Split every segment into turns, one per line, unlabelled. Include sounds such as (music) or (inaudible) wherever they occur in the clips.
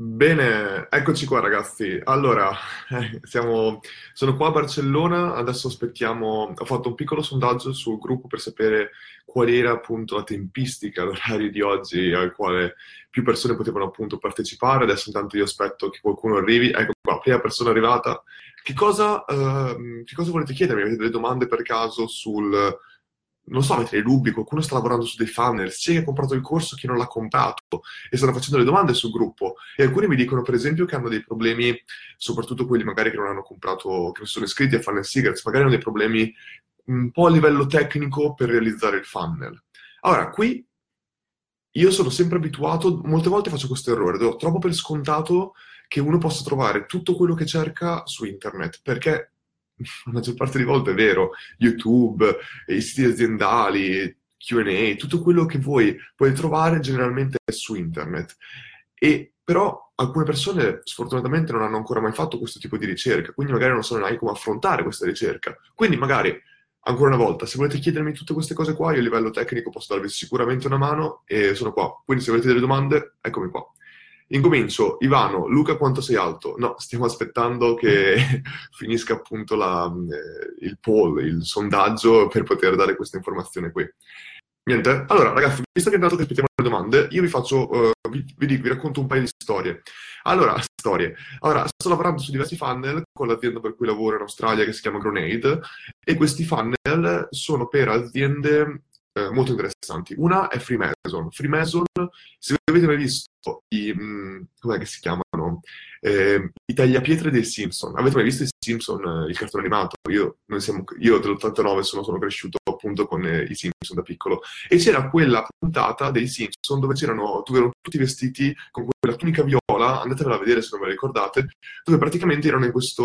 Bene, eccoci qua ragazzi. Allora, eh, (laughs) siamo, sono qua a Barcellona, adesso aspettiamo, ho fatto un piccolo sondaggio sul gruppo per sapere qual era appunto la tempistica, (laughs) l'orario di oggi al quale più persone potevano appunto partecipare. Adesso intanto io aspetto che qualcuno arrivi. Ecco qua, prima persona arrivata. Che cosa, uh, che cosa volete chiedermi? Avete delle domande per caso sul non so, dei dubbi, qualcuno sta lavorando su dei funnel, c'è chi ha comprato il corso, chi non l'ha comprato, e stanno facendo le domande sul gruppo. E alcuni mi dicono, per esempio, che hanno dei problemi, soprattutto quelli magari che non hanno comprato, che non sono iscritti a Funnel Secrets, magari hanno dei problemi un po' a livello tecnico per realizzare il funnel. Allora, qui io sono sempre abituato, molte volte faccio questo errore, do troppo per scontato che uno possa trovare tutto quello che cerca su internet, perché la maggior parte delle volte è vero, YouTube, i siti aziendali, QA, tutto quello che voi puoi trovare generalmente è su internet. E però alcune persone sfortunatamente non hanno ancora mai fatto questo tipo di ricerca, quindi magari non sanno neanche come affrontare questa ricerca. Quindi magari, ancora una volta, se volete chiedermi tutte queste cose qua, io a livello tecnico posso darvi sicuramente una mano e sono qua. Quindi se avete delle domande, eccomi qua. Incomincio, Ivano, Luca quanto sei alto? No, stiamo aspettando che (laughs) finisca appunto la, eh, il poll, il sondaggio per poter dare questa informazione qui. Niente, allora ragazzi, visto che intanto che aspettiamo le domande, io vi faccio, uh, vi, vi, vi, racconto un paio di storie. Allora, (laughs) storie. Allora, sto lavorando su diversi funnel con l'azienda per cui lavoro in Australia che si chiama Grenade e questi funnel sono per aziende eh, molto interessanti. Una è Freemason. Freemason, se avete mai visto i, mh, mm, com'è che si chiamano? Eh, I tagliapietre dei Simpson. Avete mai visto i Simpson, eh, il cartone animato? Io, siamo, io dell'89 sono, sono, cresciuto appunto con eh, i Simpson da piccolo. E c'era quella puntata dei Simpson dove c'erano, dove tutti vestiti con quella tunica viola, andatevela a vedere se non ve la ricordate, dove praticamente erano in questo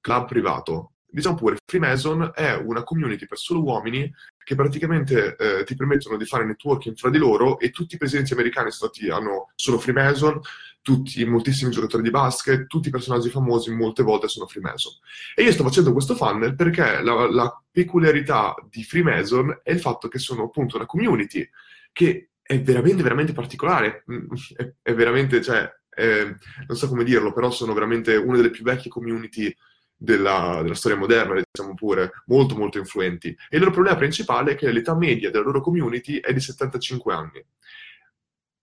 club privato diciamo pure, Freemason è una community per solo uomini che praticamente eh, ti permettono di fare networking fra di loro e tutti i presidenti americani stati, hanno, sono Freemason, tutti, moltissimi giocatori di basket, tutti i personaggi famosi molte volte sono Freemason. E io sto facendo questo funnel perché la, la peculiarità di Freemason è il fatto che sono appunto una community che è veramente, veramente particolare, mm, è, è veramente, cioè, è, non so come dirlo, però sono veramente una delle più vecchie community della, della, storia moderna, diciamo pure, molto molto influenti. E il loro problema principale è che l'età media della loro community è di 75 anni.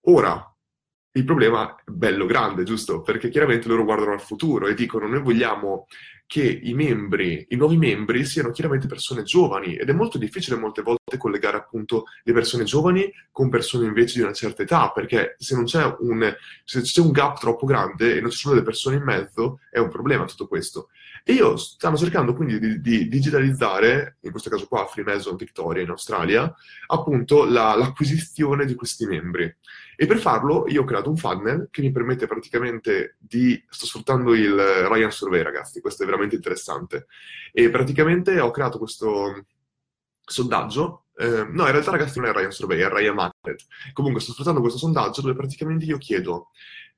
Ora, il problema è bello grande, giusto? Perché chiaramente loro guardano al futuro e dicono noi vogliamo che i membri, i nuovi membri siano chiaramente persone giovani ed è molto difficile molte volte collegare appunto le persone giovani con persone invece di una certa età, perché se non c'è un, se c'è un gap troppo grande e non ci sono delle persone in mezzo, è un problema tutto questo. E io stanno cercando quindi di, di digitalizzare, in questo caso qua Freemason Victoria in Australia, appunto la, l'acquisizione di questi membri. E per farlo io ho creato un funnel che mi permette praticamente di... Sto sfruttando il Ryan Survey, ragazzi, questo è veramente interessante. E praticamente ho creato questo sondaggio. Eh, no, in realtà, ragazzi, non è Ryan Survey, è Ryan Market. Comunque, sto sfruttando questo sondaggio dove praticamente io chiedo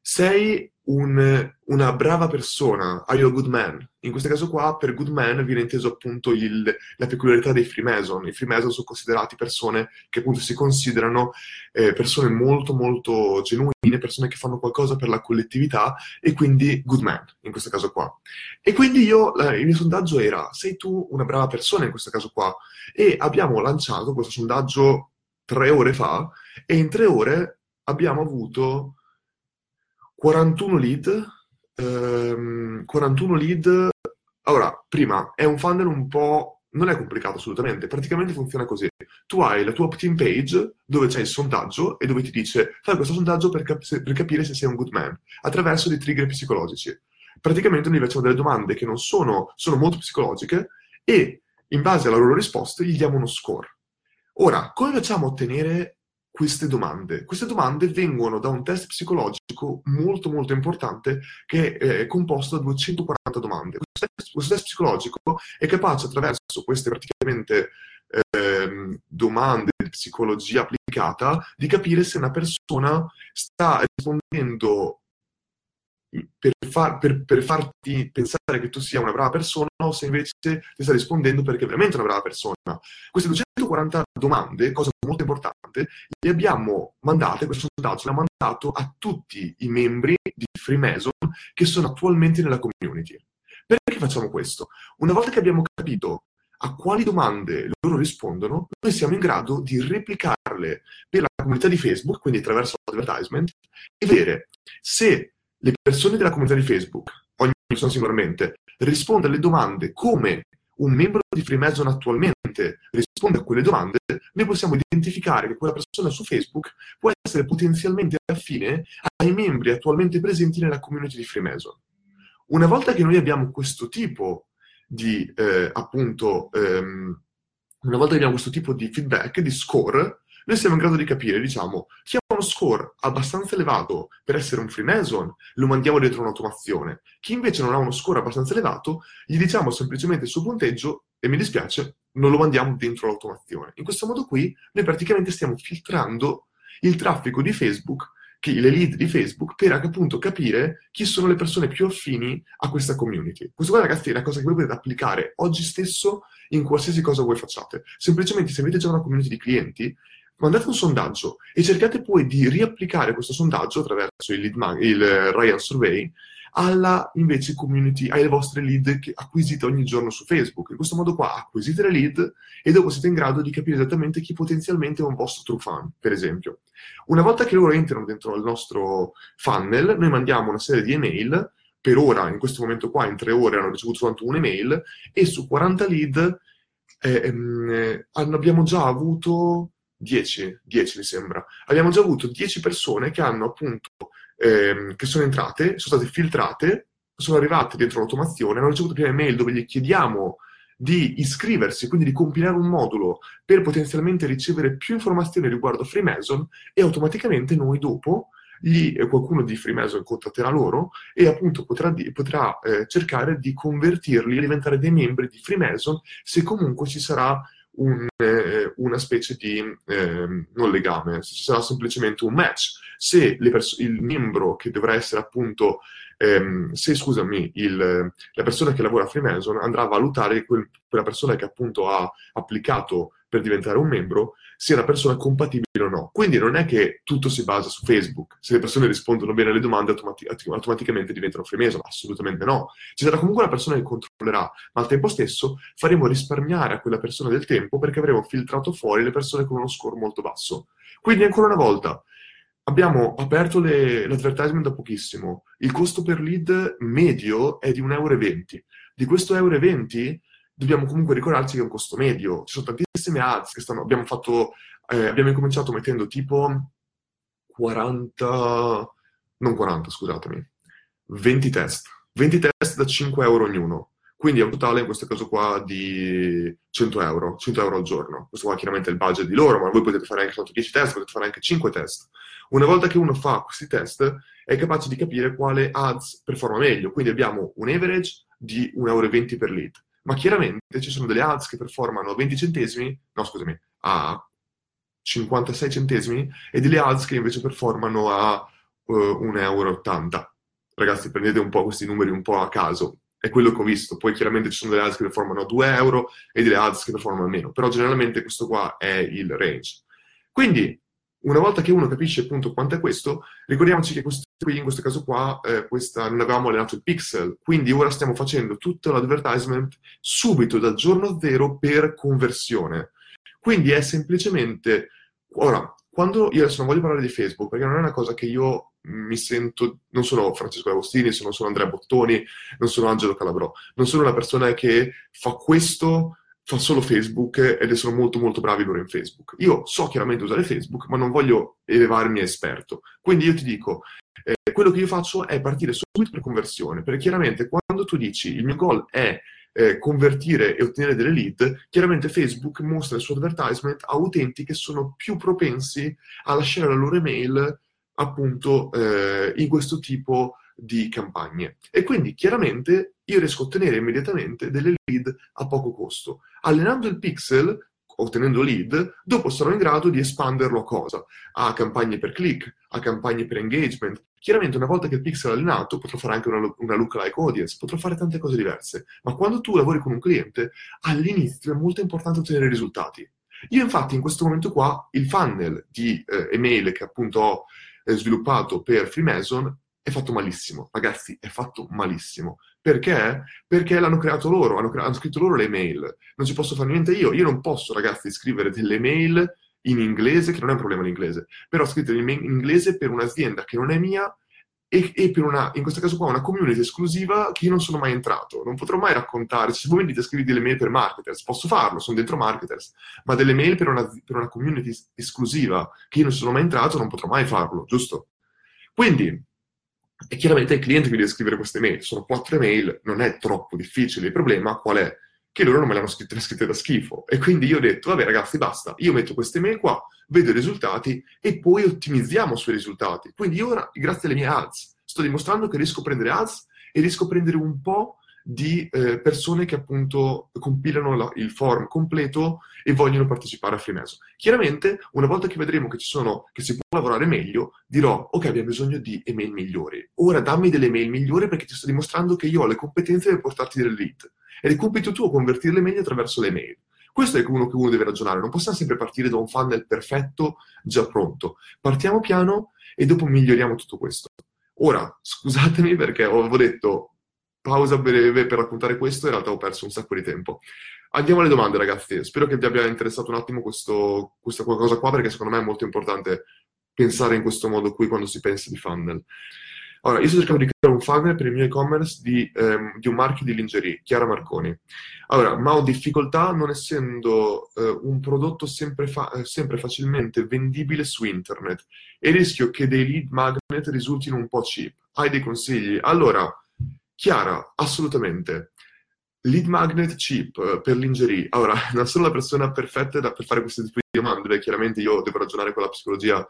sei un, una brava persona, are you a good man? In questo caso qua, per good man viene inteso appunto il, la peculiarità dei Freemason. I Freemason sono considerati persone che appunto si considerano eh, persone molto molto genuine, persone che fanno qualcosa per la collettività e quindi good man, in questo caso qua. E quindi io, eh, il mio sondaggio era, sei tu una brava persona in questo caso qua? E abbiamo lanciato questo sondaggio tre ore fa e in tre ore abbiamo avuto 41 lead, ehm, 41 lead. Allora, prima, è un funnel un po'... non è complicato assolutamente, praticamente funziona così. Tu hai la tua opt-in page dove c'è il sondaggio e dove ti dice fai questo sondaggio per, cap- per capire se sei un good man, attraverso dei trigger psicologici. Praticamente noi facciamo delle domande che non sono, sono molto psicologiche e in base alla loro risposta gli diamo uno score. Ora, come facciamo a ottenere queste domande. Queste domande vengono da un test psicologico molto molto importante che è composto da 240 domande. Questo test, questo test psicologico è capace attraverso queste praticamente eh, domande di psicologia applicata di capire se una persona sta rispondendo per, far, per, per, farti pensare che tu sia una brava persona o se invece ti sta rispondendo perché è veramente una brava persona. Queste 240 domande, cosa molto importante, le abbiamo mandate, questo sondaggio l'ha mandato a tutti i membri di Freemason che sono attualmente nella community. Perché facciamo questo? Una volta che abbiamo capito a quali domande loro rispondono, noi siamo in grado di replicarle per la comunità di Facebook, quindi attraverso l'advertisement, e vedere se le persone della comunità di Facebook, ogni persona singolarmente, risponde alle domande come un membro di Freemason attualmente risponde a quelle domande, noi possiamo identificare che quella persona su Facebook può essere potenzialmente affine ai membri attualmente presenti nella community di Freemason. Una volta che noi abbiamo questo tipo di, eh, appunto, ehm, una volta che abbiamo questo tipo di feedback, di score, noi siamo in grado di capire, diciamo, chi ha uno score abbastanza elevato per essere un Freemason, lo mandiamo dentro un'automazione. Chi invece non ha uno score abbastanza elevato, gli diciamo semplicemente il suo punteggio e mi dispiace, non lo mandiamo dentro l'automazione. In questo modo qui noi praticamente stiamo filtrando il traffico di Facebook le lead di Facebook per appunto capire chi sono le persone più affini a questa community. Questo qua ragazzi è una cosa che voi potete applicare oggi stesso in qualsiasi cosa voi facciate. Semplicemente se avete già una community di clienti, mandate un sondaggio e cercate poi di riapplicare questo sondaggio attraverso il, lead il Ryan Survey alla invece community, alle vostre lead che acquisite ogni giorno su Facebook. In questo modo qua acquisite le lead e dopo siete in grado di capire esattamente chi potenzialmente è un vostro true fan, per esempio. Una volta che loro entrano dentro il nostro funnel, noi mandiamo una serie di email, per ora, in questo momento qua, in tre ore hanno ricevuto soltanto un'email, e su 40 lead eh, ehm, abbiamo già avuto 10, 10 mi sembra, abbiamo già avuto 10 persone che hanno appunto ehm, che sono entrate, sono state filtrate, sono arrivate dentro l'automazione, hanno ricevuto prima email dove gli chiediamo di iscriversi, quindi di compilare un modulo per potenzialmente ricevere più informazioni riguardo Freemason e automaticamente noi dopo gli, eh, qualcuno di Freemason contatterà loro e appunto potrà, potrà eh, cercare di convertirli a diventare dei membri di Freemason se comunque ci sarà un, eh, una specie di eh, non legame, ci sarà semplicemente un match. Se pers- il membro che dovrà essere appunto, ehm, se scusami, il, la persona che lavora a Freemason andrà a valutare quel, quella persona che appunto ha applicato per diventare un membro sia una persona compatibile o no. Quindi non è che tutto si basa su Facebook. Se le persone rispondono bene alle domande, automati- automaticamente diventano freemason. Assolutamente no. Ci sarà comunque una persona che controllerà, ma al tempo stesso faremo risparmiare a quella persona del tempo perché avremo filtrato fuori le persone con uno score molto basso. Quindi, ancora una volta, abbiamo aperto le, l'advertisement da pochissimo. Il costo per lead medio è di 1,20 euro. Di questo euro 20 dobbiamo comunque ricordarci che è un costo medio. Ci sono tantissime ads che stanno, abbiamo fatto, eh, abbiamo incominciato mettendo tipo 40, non 40, scusatemi, 20 test. 20 test da 5 euro ognuno. Quindi è un totale in questo caso qua di 100 euro, 100 euro al giorno. Questo qua chiaramente il budget di loro, ma voi potete fare anche 10 test, potete fare anche 5 test. Una volta che uno fa questi test, è capace di capire quale ads performa meglio. Quindi abbiamo un average di 1,20 euro per lead ma chiaramente ci sono delle ads che performano a 20 centesimi, no scusami, a 56 centesimi e delle ads che invece performano a uh, eh, 1,80 euro. Ragazzi, prendete un po' questi numeri un po' a caso, è quello che ho visto. Poi chiaramente ci sono delle ads che performano a 2 euro e delle ads che performano a meno, però generalmente questo qua è il range. Quindi una volta che uno capisce appunto quanto è questo, ricordiamoci che questo, qui, in questo caso qua eh, questa, non avevamo allenato il pixel, quindi ora stiamo facendo tutto l'advertisement subito dal giorno zero per conversione. Quindi è semplicemente, ora, quando io adesso non voglio parlare di Facebook, perché non è una cosa che io mi sento, non sono Francesco Agostini, non sono Andrea Bottoni, non sono Angelo Calabrò, non sono una persona che fa questo fa solo Facebook ed sono molto molto bravi loro in Facebook. Io so chiaramente usare Facebook, ma non voglio elevarmi a esperto. Quindi io ti dico, eh, quello che io faccio è partire subito per conversione, perché chiaramente quando tu dici il mio goal è eh, convertire e ottenere delle lead, chiaramente Facebook mostra il suo advertisement a utenti che sono più propensi a lasciare la loro email appunto eh, in questo tipo di campagne. E quindi chiaramente io riesco a ottenere immediatamente delle lead a poco costo. Allenando il pixel ottenendo lead, dopo sarò in grado di espanderlo a cosa? A campagne per click, a campagne per engagement. Chiaramente una volta che il pixel è allenato potrò fare anche una, una lookalike audience, potrò fare tante cose diverse, ma quando tu lavori con un cliente, all'inizio è molto importante ottenere risultati. Io infatti in questo momento qua il funnel di eh, email che appunto ho eh, sviluppato per Freemason è fatto malissimo, ragazzi, è fatto malissimo. Perché? Perché l'hanno creato loro, hanno, cre- hanno, scritto loro le mail. Non ci posso fare niente io. Io non posso, ragazzi, scrivere delle mail in inglese, che non è un problema l'inglese, però scritte in inglese per un'azienda che non è mia e, e, per una, in questo caso qua, una community esclusiva che io non sono mai entrato. Non potrò mai raccontare. Se voi mi dite scrivi delle mail per marketers, posso farlo, sono dentro marketers, ma delle mail per una, per una community esclusiva che io non sono mai entrato, non potrò mai farlo, giusto? Quindi, e chiaramente il cliente mi deve scrivere queste mail, sono quattro email, non è troppo difficile. Il problema qual è? Che loro non me le hanno scritte, scritte da schifo. E quindi io ho detto, vabbè ragazzi, basta, io metto queste mail qua, vedo i risultati e poi ottimizziamo sui risultati. Quindi ora, grazie alle mie ads, sto dimostrando che riesco a prendere ads e riesco a prendere un po' di eh, persone che appunto compilano la, il form completo e vogliono partecipare a Freemason. Chiaramente, una volta che vedremo che, sono, che, si può lavorare meglio, dirò, ok, abbiamo bisogno di email migliori. Ora dammi delle email migliori perché ti sto dimostrando che io ho le competenze per portarti delle lead. Ed è compito tuo convertirle meglio attraverso le email. Questo è quello che uno deve ragionare. Non possiamo sempre partire da un funnel perfetto, già pronto. Partiamo piano e dopo miglioriamo tutto questo. Ora, scusatemi perché avevo detto pausa breve per raccontare questo, in realtà ho perso un sacco di tempo. Andiamo alle domande, ragazzi. Spero che vi abbia interessato un attimo questo, questa cosa qua, perché secondo me è molto importante pensare in questo modo qui quando si pensa di funnel. Allora, io sto cercando di creare un funnel per il mio e-commerce di, ehm, di un marchio di lingerie, Chiara Marconi. Allora, ma ho difficoltà non essendo eh, un prodotto sempre, fa- eh, sempre, facilmente vendibile su internet e rischio che dei lead magnet risultino un po' cheap. Hai dei consigli? Allora, Chiara, assolutamente. Lead magnet cheap eh, per lingerie. Allora, (laughs) non sono la persona perfetta da, per fare queste tipo di domande, chiaramente io devo ragionare con la psicologia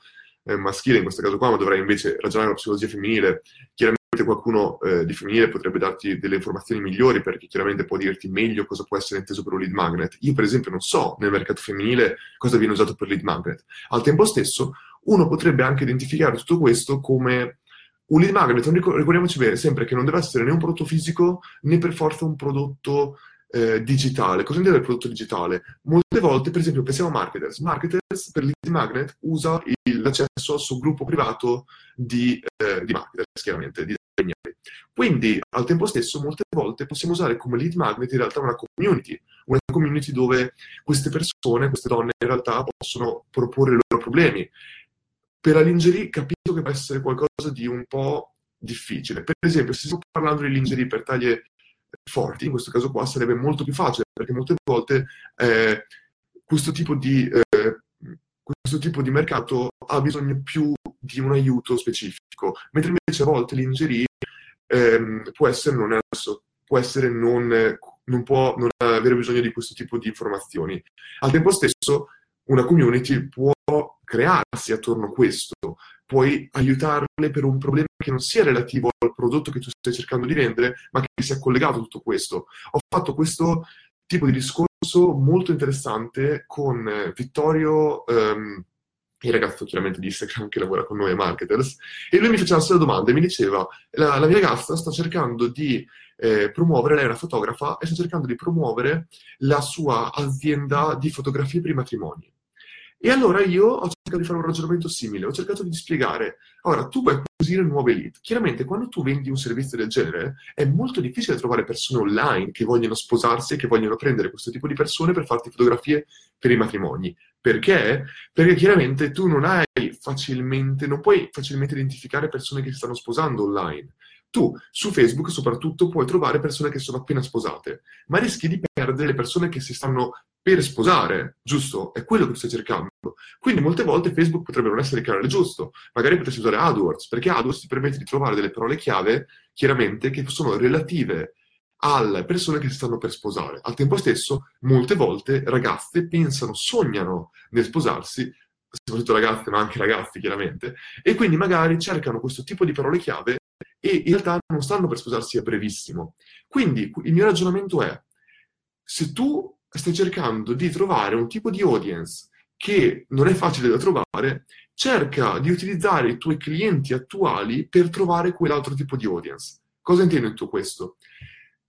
eh, maschile in questo caso qua, ma dovrei invece ragionare con la psicologia femminile. Chiaramente qualcuno eh, di femminile potrebbe darti delle informazioni migliori perché chiaramente può dirti meglio cosa può essere inteso per un lead magnet. Io per esempio non so nel mercato femminile cosa viene usato per lead magnet. Al tempo stesso uno potrebbe anche identificare tutto questo come un lead magnet, ricordiamoci bene sempre che non deve essere né un prodotto fisico né per forza un prodotto eh, digitale. Cosa intende il prodotto digitale? Molte volte, per esempio, pensiamo a marketers. Marketers per lead magnet usa il, l'accesso al suo gruppo privato di, eh, di marketers, chiaramente, di ingegneri. Quindi, al tempo stesso, molte volte possiamo usare come lead magnet in realtà una community, una community dove queste persone, queste donne in realtà possono proporre i loro problemi per la lingerie capisco che può essere qualcosa di un po' difficile. Per esempio, se stiamo parlando di lingerie per taglie forti, in questo caso qua sarebbe molto più facile, perché molte volte eh, questo, tipo di, eh, questo tipo di mercato ha bisogno più di un aiuto specifico, mentre invece a volte lingerie eh, può essere non, adesso, può essere non, non può non avere bisogno di questo tipo di informazioni. Al tempo stesso, una community può crearsi attorno a questo, puoi aiutarle per un problema che non sia relativo al prodotto che tu stai cercando di vendere, ma che sia collegato a tutto questo. Ho fatto questo tipo di discorso molto interessante con eh, Vittorio, um, il ragazzo chiaramente di Instagram che lavora con noi Marketers, e lui mi faceva stessa domanda e mi diceva, la, la mia ragazza sta cercando di eh, promuovere, lei è una fotografa, e sta cercando di promuovere la sua azienda di fotografie per i matrimoni. E allora io ho cercato di fare un ragionamento simile, ho cercato di spiegare, ora tu vuoi acquisire nuove lead, chiaramente quando tu vendi un servizio del genere è molto difficile trovare persone online che vogliono sposarsi e che vogliono prendere questo tipo di persone per farti fotografie per i matrimoni. Perché? Perché chiaramente tu non hai facilmente, non puoi facilmente identificare persone che si stanno sposando online. Tu su Facebook soprattutto puoi trovare persone che sono appena sposate, ma rischi di perdere le persone che si stanno per sposare, giusto? È quello che stai cercando. Quindi molte volte Facebook potrebbe non essere il canale giusto, magari potresti usare AdWords, perché AdWords ti permette di trovare delle parole chiave, chiaramente, che sono relative alle persone che si stanno per sposare. Al tempo stesso, molte volte ragazze pensano, sognano nel sposarsi, soprattutto ragazze, ma anche ragazzi, chiaramente, e quindi magari cercano questo tipo di parole chiave e in realtà non stanno per sposarsi a brevissimo. Quindi il mio ragionamento è, se tu stai cercando di trovare un tipo di audience che non è facile da trovare, cerca di utilizzare i tuoi clienti attuali per trovare quell'altro tipo di audience. Cosa intendo in tutto questo?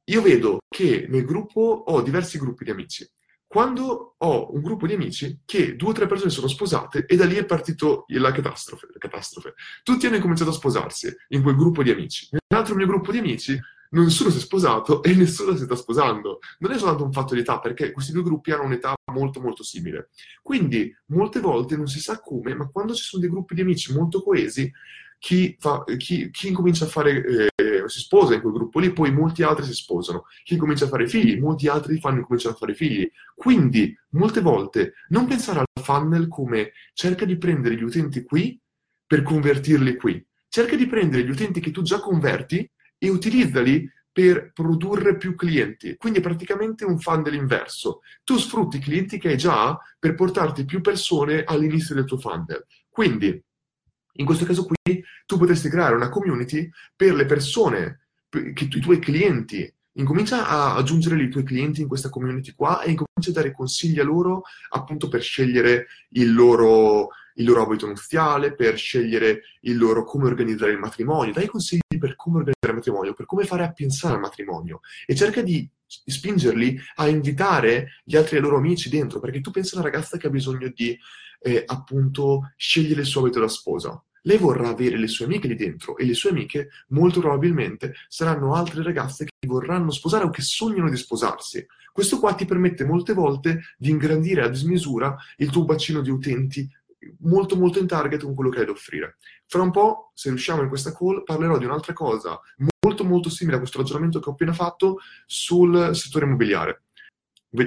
Io vedo che nel gruppo ho diversi gruppi di amici. Quando ho un gruppo di amici che due o tre persone sono sposate e da lì è partito la catastrofe, la catastrofe. Tutti hanno incominciato a sposarsi in quel gruppo di amici. Nell'altro mio gruppo di amici nessuno si è sposato e nessuno si sta sposando. Non è soltanto un fatto di età, perché questi due gruppi hanno un'età molto molto simile. Quindi molte volte non si sa come, ma quando ci sono dei gruppi di amici molto coesi, chi, fa, chi, chi incomincia a fare, eh, si sposa in quel gruppo lì, poi molti altri si sposano. Chi comincia a fare figli, molti altri fanno cominciano a fare figli. Quindi, molte volte, non pensare al funnel come cerca di prendere gli utenti qui per convertirli qui. Cerca di prendere gli utenti che tu già converti e utilizzali per produrre più clienti. Quindi è praticamente un funnel inverso. Tu sfrutti i clienti che hai già per portarti più persone all'inizio del tuo funnel. Quindi, in questo caso qui, tu potresti creare una community per le persone, che i tuoi clienti. Incomincia a aggiungere i tuoi clienti in questa community qua e incomincia a dare consigli a loro appunto per scegliere il loro, il loro abito nuziale, per scegliere il loro come organizzare il matrimonio. Dai consigli per come organizzare il matrimonio, per come fare a pensare al matrimonio e cerca di spingerli a invitare gli altri loro amici dentro, perché tu pensi a una ragazza che ha bisogno di eh, appunto scegliere il suo abito da sposa. Lei vorrà avere le sue amiche lì dentro e le sue amiche molto probabilmente saranno altre ragazze che vorranno sposare o che sognano di sposarsi. Questo qua ti permette molte volte di ingrandire a dismisura il tuo bacino di utenti molto molto in target con quello che hai da offrire. Fra un po', se riusciamo in questa call, parlerò di un'altra cosa molto molto simile a questo ragionamento che ho appena fatto sul settore immobiliare.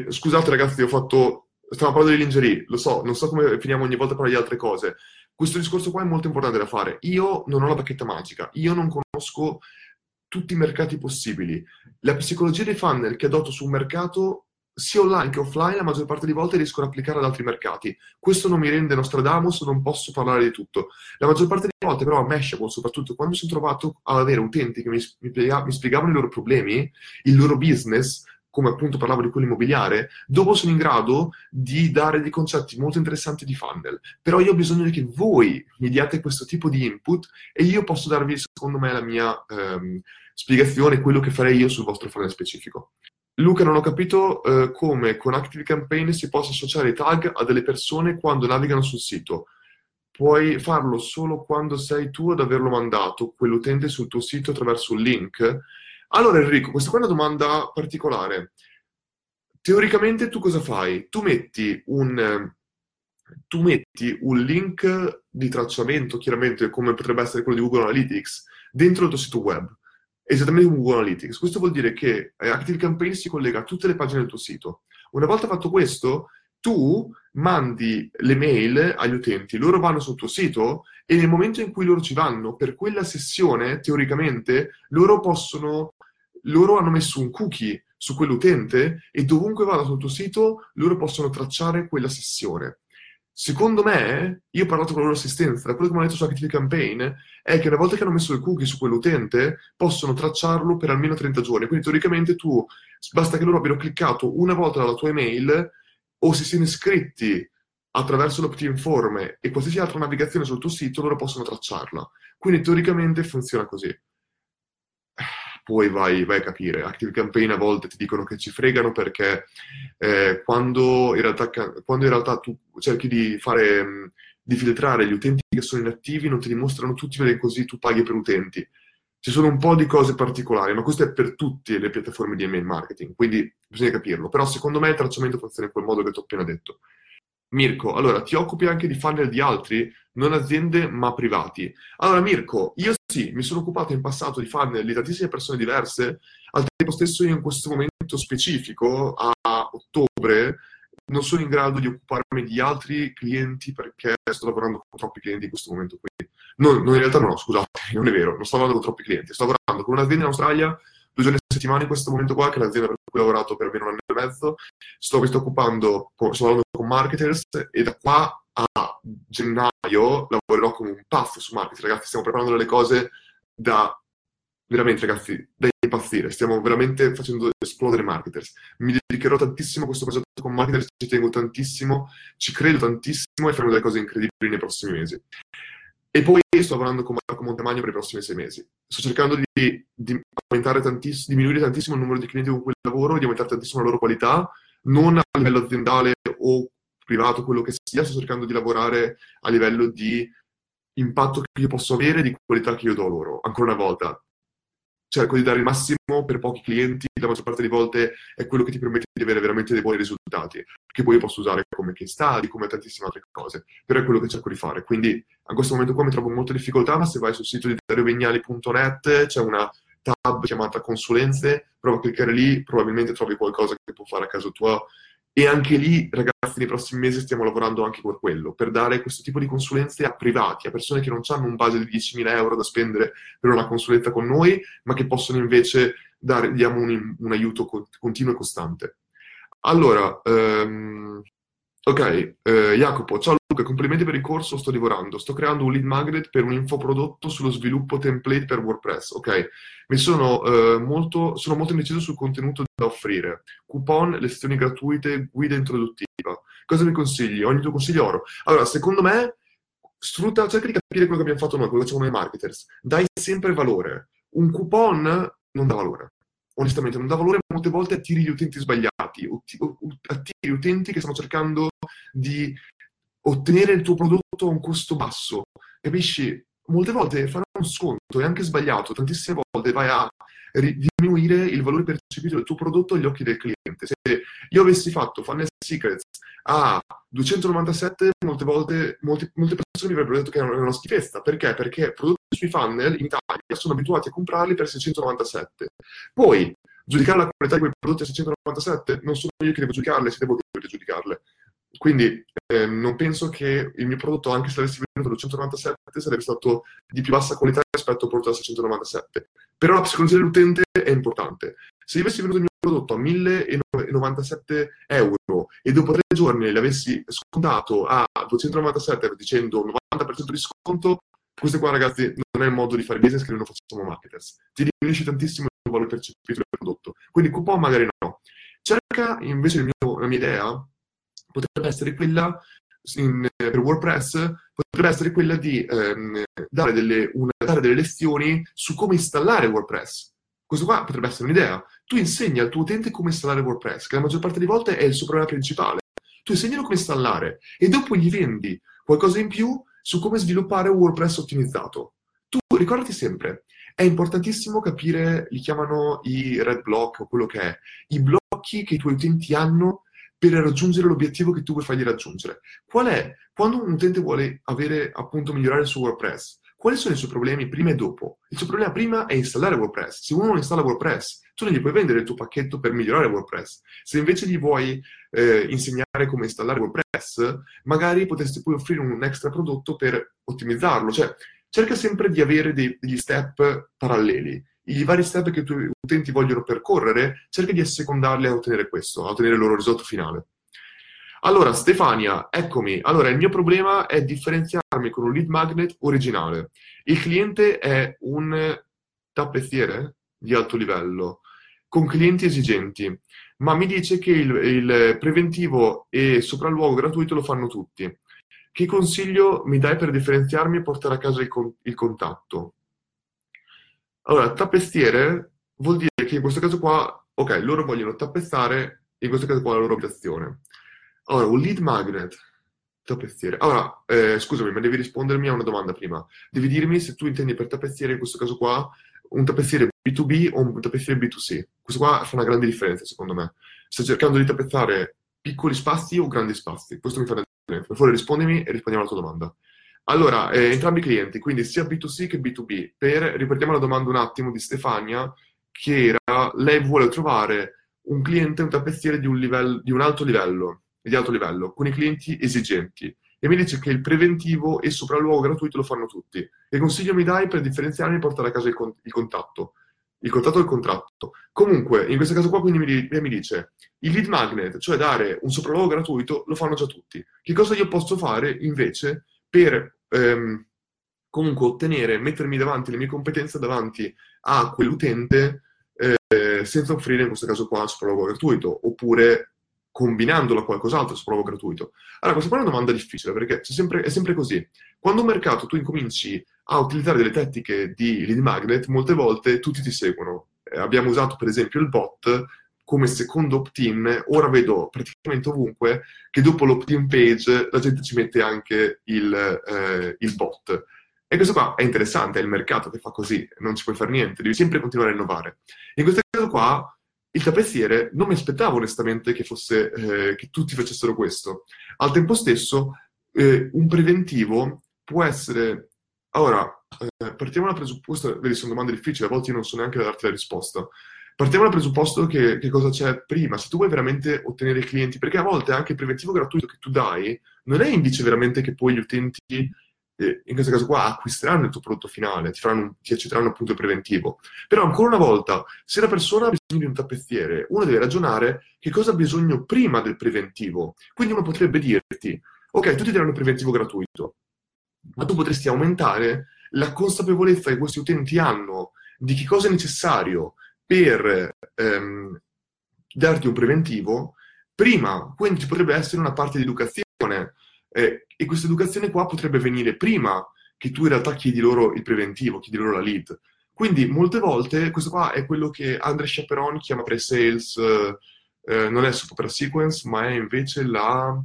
Scusate ragazzi, ho fatto... Stiamo parlando di lingerie, lo so, non so come finiamo ogni volta a parlare di altre cose. Questo discorso qua è molto importante da fare. Io non ho la bacchetta magica, io non conosco tutti i mercati possibili. La psicologia dei funnel che adotto su un mercato sia online che offline, la maggior parte delle volte riescono ad applicare ad altri mercati. Questo non mi rende Nostradamus, non posso parlare di tutto. La maggior parte delle volte, però, a Mashable, soprattutto quando mi sono trovato ad avere utenti che mi, mi, spiegavano i loro problemi, il loro business, come appunto parlavo di quello immobiliare, dopo sono in grado di dare dei concetti molto interessanti di funnel. Però io ho bisogno che voi mi diate questo tipo di input e io posso darvi, secondo me, la mia ehm, spiegazione, quello che farei io sul vostro funnel specifico. Luca, non ho capito eh, come con Active Campaign si possa associare i tag a delle persone quando navigano sul sito. Puoi farlo solo quando sei tu ad averlo mandato, quell'utente sul tuo sito attraverso un link? Allora Enrico, questa qua è una domanda particolare. Teoricamente tu cosa fai? Tu metti un, tu metti un link di tracciamento, chiaramente come potrebbe essere quello di Google Analytics, dentro il tuo sito web esattamente come Google Analytics. Questo vuol dire che eh, Active Campaign si collega a tutte le pagine del tuo sito. Una volta fatto questo, tu mandi le mail agli utenti, loro vanno sul tuo sito e nel momento in cui loro ci vanno per quella sessione, teoricamente, loro possono, loro hanno messo un cookie su quell'utente e dovunque vada sul tuo sito, loro possono tracciare quella sessione. Secondo me, io ho parlato con la loro assistenza, quello che mi hanno detto su Active Campaign, è che una volta che hanno messo il cookie su quell'utente, possono tracciarlo per almeno 30 giorni. Quindi teoricamente tu, basta che loro abbiano cliccato una volta dalla tua email o si siano iscritti attraverso l'opt-in e qualsiasi altra navigazione sul tuo sito, loro possono tracciarla. Quindi teoricamente funziona così poi vai, vai, a capire. Active Campaign a volte ti dicono che ci fregano perché eh, quando, in realtà, quando, in realtà, tu cerchi di fare, di filtrare gli utenti che sono inattivi, non ti dimostrano tutti perché così tu paghi per utenti. Ci sono un po' di cose particolari, ma questo è per tutte le piattaforme di email marketing, quindi bisogna capirlo. Però secondo me il tracciamento funziona in quel modo che ti ho appena detto. Mirko, allora ti occupi anche di funnel di altri, non aziende ma privati. Allora Mirko, io sì, mi sono occupato in passato di funnel di tantissime persone diverse, al tempo stesso io in questo momento specifico, a ottobre, non sono in grado di occuparmi di altri clienti perché sto lavorando con troppi clienti in questo momento qui. No, no, in realtà no, scusate, (laughs) non è vero, non sto lavorando con troppi clienti, sto lavorando con un'azienda in Australia due giorni a settimana in questo momento qua, che è l'azienda per cui ho lavorato per almeno un anno e mezzo. Sto, mi sto occupando, sto lavorando con marketers e da qua a gennaio lavorerò come un pazzo su marketing. Ragazzi, stiamo preparando delle cose da veramente ragazzi, da impazzire, stiamo veramente facendo esplodere marketers. Mi dedicherò tantissimo a questo progetto con marketers, ci tengo tantissimo, ci credo tantissimo e faremo delle cose incredibili nei prossimi mesi. E poi sto lavorando con Marco Montemagno per i prossimi sei mesi. Sto cercando di, di tantissimo, diminuire tantissimo il numero di clienti con cui lavoro, di aumentare tantissimo la loro qualità, non a livello aziendale o privato, quello che sia, sto cercando di lavorare a livello di impatto che io posso avere, di qualità che io do loro. Ancora una volta, cerco di dare il massimo per pochi clienti, la maggior parte delle volte è quello che ti permette di avere veramente dei buoni risultati, che poi io posso usare come case study, come tantissime altre cose, però è quello che cerco di fare. Quindi a questo momento qua mi trovo in molte difficoltà, ma se vai sul sito di dariovignali.net c'è una tab chiamata consulenze, prova a cliccare lì, probabilmente trovi qualcosa che può fare a caso tuo e anche lì, ragazzi, nei prossimi mesi stiamo lavorando anche per quello, per dare questo tipo di consulenze a privati, a persone che non hanno un budget di 10.000 euro da spendere per una consulenza con noi, ma che possono invece dare, diamo un, un aiuto continuo e costante. Allora, um, ok, uh, Jacopo, ciao Luca, complimenti per il corso, sto lavorando, sto creando un lead magnet per un infoprodotto sullo sviluppo template per WordPress, ok? Mi sono, uh, molto, sono molto indeciso sul contenuto da offrire, coupon, lezioni gratuite, guida introduttiva. Cosa mi consigli? Ogni tuo consiglio oro. Allora, secondo me, sfrutta, cerca di capire quello che abbiamo fatto noi, quello che facciamo noi marketers. Dai sempre valore. Un coupon non dà valore onestamente non dà valore, molte volte attiri gli utenti sbagliati, attiri utenti che stanno cercando di ottenere il tuo prodotto a un costo basso, capisci? Molte volte fare un sconto è anche sbagliato, tantissime volte vai a diminuire il valore percepito del tuo prodotto agli occhi del cliente. Se io avessi fatto Funnel Secrets a 297, molte volte molte, molte persone mi avrebbero detto che era una schifezza. Perché? Perché prodotti sui funnel in Italia sono abituati a comprarli per 697. Poi, giudicare la qualità di quei prodotti a 697 non sono io che devo giudicarle, siete voi che giudicarle. Quindi eh, non penso che il mio prodotto, anche se avessi venuto a 297, sarebbe stato di più bassa qualità rispetto al prodotto da 697. Però la psicologia dell'utente è importante. Se io avessi venuto il mio prodotto a 1097 euro e dopo tre giorni l'avessi scontato a 297 dicendo 90% di sconto, questo qua ragazzi non è il modo di fare business che noi non facciamo marketers. Ti diminuisce tantissimo il valore percepito del prodotto. Quindi coupon magari no. Cerca invece mio, la mia idea potrebbe essere quella in, per WordPress potrebbe essere quella di ehm, dare, delle, una, dare, delle, lezioni su come installare WordPress. Questo qua potrebbe essere un'idea. Tu insegni al tuo utente come installare WordPress, che la maggior parte delle volte è il suo problema principale. Tu insegnalo come installare e dopo gli vendi qualcosa in più su come sviluppare un WordPress ottimizzato. Tu ricordati sempre, è importantissimo capire, li chiamano i red block o quello che è, i blocchi che i tuoi utenti hanno per raggiungere l'obiettivo che tu vuoi fargli raggiungere. Qual è? Quando un utente vuole avere, appunto, migliorare il suo WordPress, quali sono i suoi problemi prima e dopo? Il suo problema prima è installare WordPress. Se uno non installa WordPress, tu non gli puoi vendere il tuo pacchetto per migliorare WordPress. Se invece gli vuoi eh, insegnare come installare WordPress, magari potresti poi offrire un extra prodotto per ottimizzarlo. Cioè, cerca sempre di avere dei, degli step paralleli i vari step che i tuoi utenti vogliono percorrere, cerca di assecondarli a ottenere questo, a ottenere il loro risultato finale. Allora, Stefania, eccomi. Allora, il mio problema è differenziarmi con un lead magnet originale. Il cliente è un tappezziere di alto livello, con clienti esigenti, ma mi dice che il, il preventivo e sopralluogo gratuito lo fanno tutti. Che consiglio mi dai per differenziarmi e portare a casa il, il contatto? Allora, tappestiere vuol dire che in questo caso qua, ok, loro vogliono tappezzare, in questo caso qua la loro abitazione. Allora, un lead magnet, tappezziere. Allora, eh, scusami, ma devi rispondermi a una domanda prima. Devi dirmi se tu intendi per tappezziere, in questo caso qua, un tappezziere B2B o un tappezziere B2C. Questo qua fa una grande differenza, secondo me. Stai cercando di tappezzare piccoli spazi o grandi spazi? Questo mi fa una differenza. Per favore rispondimi e rispondiamo alla tua domanda. Allora, eh, entrambi i clienti, quindi sia B2C che B2B. Per, ripetiamo la domanda un attimo di Stefania, che era, lei vuole trovare un cliente, un tappezziere di un, livello, di un alto livello, di alto livello, con i clienti esigenti. E mi dice che il preventivo e il sopralluogo gratuito lo fanno tutti. Che consiglio mi dai per differenziarmi e portare a casa il, con- il contatto? Il contatto del contratto. Comunque, in questo caso qua, quindi mi, mi, dice, il lead magnet, cioè dare un sopralluogo gratuito, lo fanno già tutti. Che cosa io posso fare invece per ehm, comunque ottenere, mettermi davanti le mie competenze davanti a quell'utente eh, senza offrire in questo caso qua sopralluogo gratuito, oppure combinandolo a qualcos'altro sopralluogo gratuito. Allora, questa qua è una domanda difficile perché sempre, è sempre così. Quando un mercato tu incominci a utilizzare delle tecniche di lead magnet, molte volte tutti ti seguono. Eh, abbiamo usato per esempio il bot come secondo opt-in, ora vedo praticamente ovunque che dopo l'opt-in page la gente ci mette anche il, eh, il bot. E questo qua è interessante, è il mercato che fa così, non ci puoi fare niente, devi sempre continuare a innovare. In questo caso qua, il tappezziere non mi aspettavo onestamente che, fosse, eh, che tutti facessero questo. Al tempo stesso, eh, un preventivo può essere... Ora, eh, partiamo dal presupposto, vedi, sono domande difficili, a volte io non so neanche darti la risposta. Partiamo dal presupposto che, che, cosa c'è prima. Se tu vuoi veramente ottenere clienti, perché a volte anche il preventivo gratuito che tu dai non è indice veramente che poi gli utenti in questo caso qua acquisteranno il tuo prodotto finale, ti, faranno, ti accetteranno appunto il preventivo. Però ancora una volta, se la persona ha bisogno di un tappezziere, uno deve ragionare che cosa ha bisogno prima del preventivo. Quindi uno potrebbe dirti, ok, tu ti daranno il preventivo gratuito, ma tu potresti aumentare la consapevolezza che questi utenti hanno di che cosa è necessario per ehm, darti un preventivo prima. Quindi ci potrebbe essere una parte di educazione eh, e questa educazione qua potrebbe venire prima che tu in realtà chiedi loro il preventivo, chiedi loro la lead. Quindi molte volte questo qua è quello che Andre Chaperon chiama pre-sales, eh, non è super sequence, ma è invece la...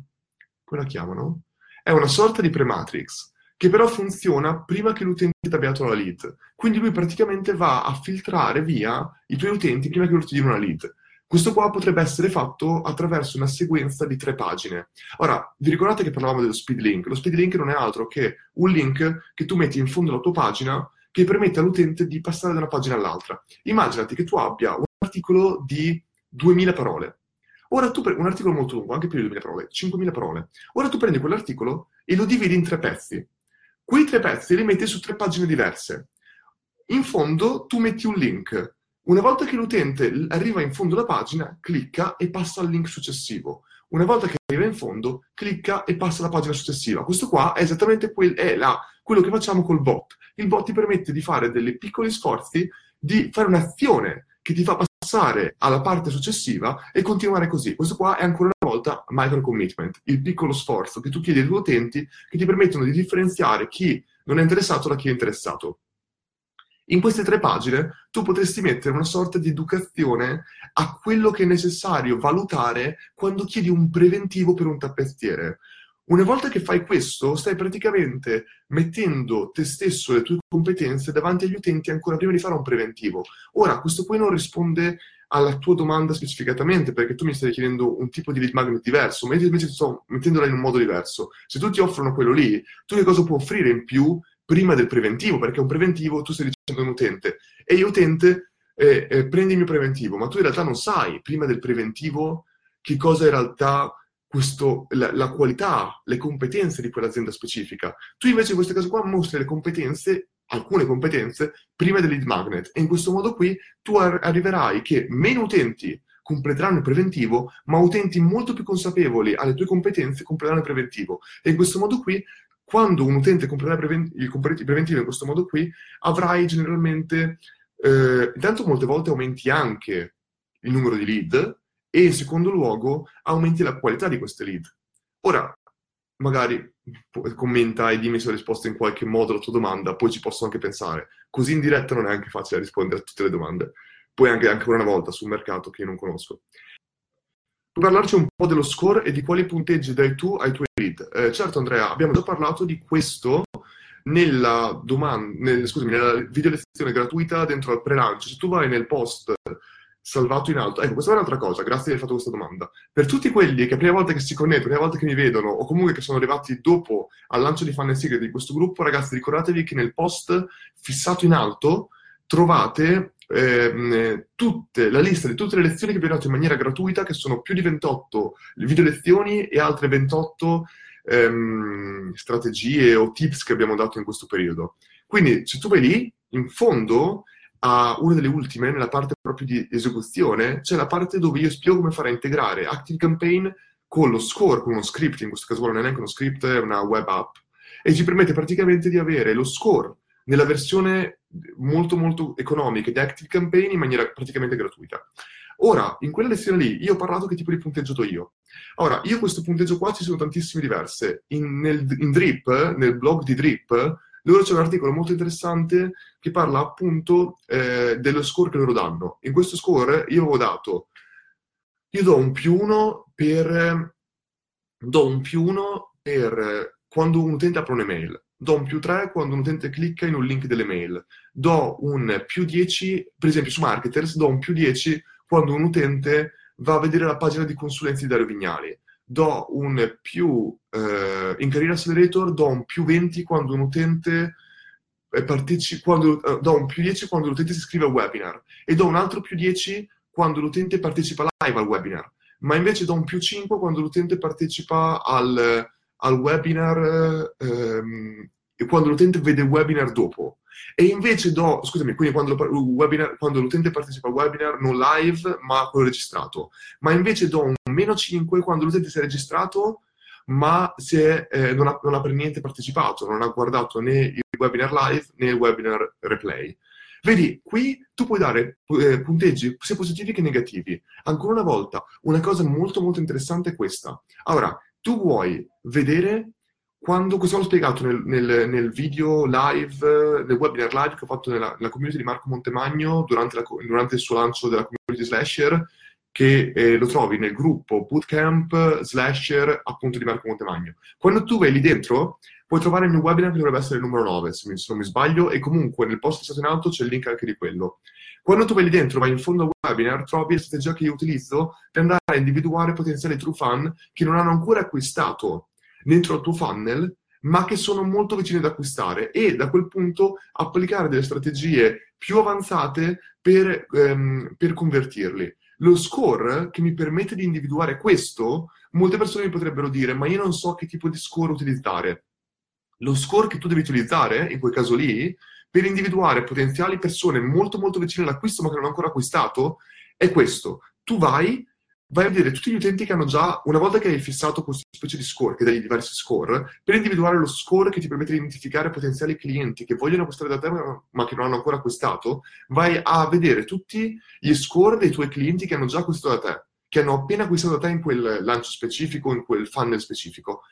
come la chiamano? È una sorta di pre-matrix, che però funziona prima che l'utente abbia dato la lead. Quindi lui praticamente va a filtrare via i tuoi utenti prima che loro ti diano una lead. Questo qua potrebbe essere fatto attraverso una sequenza di tre pagine. Ora, vi ricordate che parlavamo dello speed link? Lo speed link non è altro che un link che tu metti in fondo alla tua pagina che permette all'utente di passare da una pagina all'altra. Immaginati che tu abbia un articolo di 2000 parole. Ora tu prendi un articolo molto lungo, anche più di 2000 parole, 5000 parole. Ora tu prendi quell'articolo e lo dividi in tre pezzi. Quei tre pezzi li metti su tre pagine diverse. In fondo tu metti un link una volta che l'utente arriva in fondo alla pagina, clicca e passa al link successivo. Una volta che arriva in fondo, clicca e passa alla pagina successiva. Questo qua è esattamente quel, è la, quello che facciamo col bot. Il bot ti permette di fare dei piccoli sforzi, di fare un'azione che ti fa passare alla parte successiva e continuare così. Questo qua è ancora volta micro commitment, il piccolo sforzo che tu chiedi ai tuoi utenti che ti permettono di differenziare chi non è interessato da chi è interessato. In queste tre pagine tu potresti mettere una sorta di educazione a quello che è necessario valutare quando chiedi un preventivo per un tappezziere. Una volta che fai questo, stai praticamente mettendo te stesso e le tue competenze davanti agli utenti ancora prima di fare un preventivo. Ora, questo qui non risponde alla tua domanda specificatamente, perché tu mi stai chiedendo un tipo di lead magnet diverso, io invece sto mettendola in un modo diverso. Se tu ti offrono quello lì, tu che cosa puoi offrire in più prima del preventivo, perché un preventivo tu stai dicendo un utente e io utente eh, eh, prendi il mio preventivo, ma tu in realtà non sai prima del preventivo che cosa in realtà questo, la, la, qualità, le competenze di quell'azienda specifica. Tu invece in questo caso qua mostri le competenze, alcune competenze, prima del lead magnet e in questo modo qui tu ar- arriverai che meno utenti completeranno il preventivo, ma utenti molto più consapevoli alle tue competenze completeranno il preventivo. E in questo modo qui quando un utente comprerà preven- il preventivo in questo modo qui, avrai generalmente, eh, intanto molte volte aumenti anche il numero di lead e in secondo luogo aumenti la qualità di queste lead. Ora, magari commenta e dimmi se ho risposto in qualche modo alla tua domanda, poi ci posso anche pensare. Così in diretta non è anche facile rispondere a tutte le domande. Poi anche ancora una volta sul mercato che io non conosco. Puoi parlarci un po' dello score e di quali punteggi dai tu ai tuoi lead? Eh, certo Andrea, abbiamo già parlato di questo nella, domanda, nel, scusami, nella video lezione gratuita dentro al pre-lancio. Se tu vai nel post salvato in alto, ecco, questa è un'altra cosa, grazie di aver fatto questa domanda. Per tutti quelli che prima volta che si connettono, prima volta che mi vedono, o comunque che sono arrivati dopo al lancio di Funnel Secret di questo gruppo, ragazzi, ricordatevi che nel post fissato in alto trovate ehm, tutte, la lista di tutte le lezioni che vi ho dato in maniera gratuita, che sono più di 28 video lezioni e altre 28 ehm, strategie o tips che abbiamo dato in questo periodo. Quindi se tu vai lì, in fondo a una delle ultime, nella parte proprio di esecuzione, c'è la parte dove io spiego come fare a integrare Active Campaign con lo score, con uno script, in questo caso non è neanche uno script, è una web app, e ci permette praticamente di avere lo score nella versione molto molto economica di Active Campaign in maniera praticamente gratuita. Ora, in quella lezione lì, io ho parlato che tipo di punteggio do io. Ora, io questo punteggio qua ci sono tantissime diverse. In, nel, in Drip, nel blog di Drip, loro c'è un articolo molto interessante che parla appunto eh, dello score che loro danno. In questo score io avevo dato, io do un più uno per, do un più uno per quando un utente apre un'email do un più 3 quando un utente clicca in un link delle mail, do un più 10, per esempio su Marketers, do un più 10 quando un utente va a vedere la pagina di consulenza di Dario Vignali, do un più, eh, in Career Accelerator do un più 20 quando un utente partecipa, quando, eh, do un più 10 quando l'utente si iscrive al webinar e do un altro più 10 quando l'utente partecipa live al webinar, ma invece do un più 5 quando l'utente partecipa al al webinar ehm, quando l'utente vede il webinar dopo. E invece do, scusami, quindi quando, webinar, quando, l'utente partecipa al webinar non live, ma quello registrato. Ma invece do un meno 5 quando l'utente si è registrato, ma è, eh, non, ha, non, ha, per niente partecipato, non ha guardato né il webinar live né il webinar replay. Vedi, qui tu puoi dare eh, punteggi sia positivi che negativi. Ancora una volta, una cosa molto molto interessante è questa. Allora, tu vuoi vedere quando, questo l'ho spiegato nel, nel, nel, video live, nel webinar live che ho fatto nella, nella community di Marco Montemagno durante, la, durante, il suo lancio della community Slasher, che eh, lo trovi nel gruppo Bootcamp Slasher appunto di Marco Montemagno. Quando tu vai lì dentro, puoi trovare il mio webinar che dovrebbe essere il numero 9, se, non mi sbaglio, e comunque nel post stato in alto c'è il link anche di quello. Quando tu vai lì dentro, vai in fondo al webinar, trovi la strategia che io utilizzo per andare a individuare potenziali true fan che non hanno ancora acquistato dentro il tuo funnel, ma che sono molto vicini ad acquistare e da quel punto applicare delle strategie più avanzate per, ehm, per convertirli. Lo score che mi permette di individuare questo, molte persone mi potrebbero dire, ma io non so che tipo di score utilizzare. Lo score che tu devi utilizzare, in quel caso lì, per individuare potenziali persone molto molto vicine all'acquisto ma che non hanno ancora acquistato, è questo. Tu vai, vai a vedere tutti gli utenti che hanno già, una volta che hai fissato questa specie di score, che dai diversi score, per individuare lo score che ti permette di identificare potenziali clienti che vogliono acquistare da te ma che non hanno ancora acquistato, vai a vedere tutti gli score dei tuoi clienti che hanno già acquistato da te, che hanno appena acquistato da te in quel lancio specifico, in quel funnel specifico.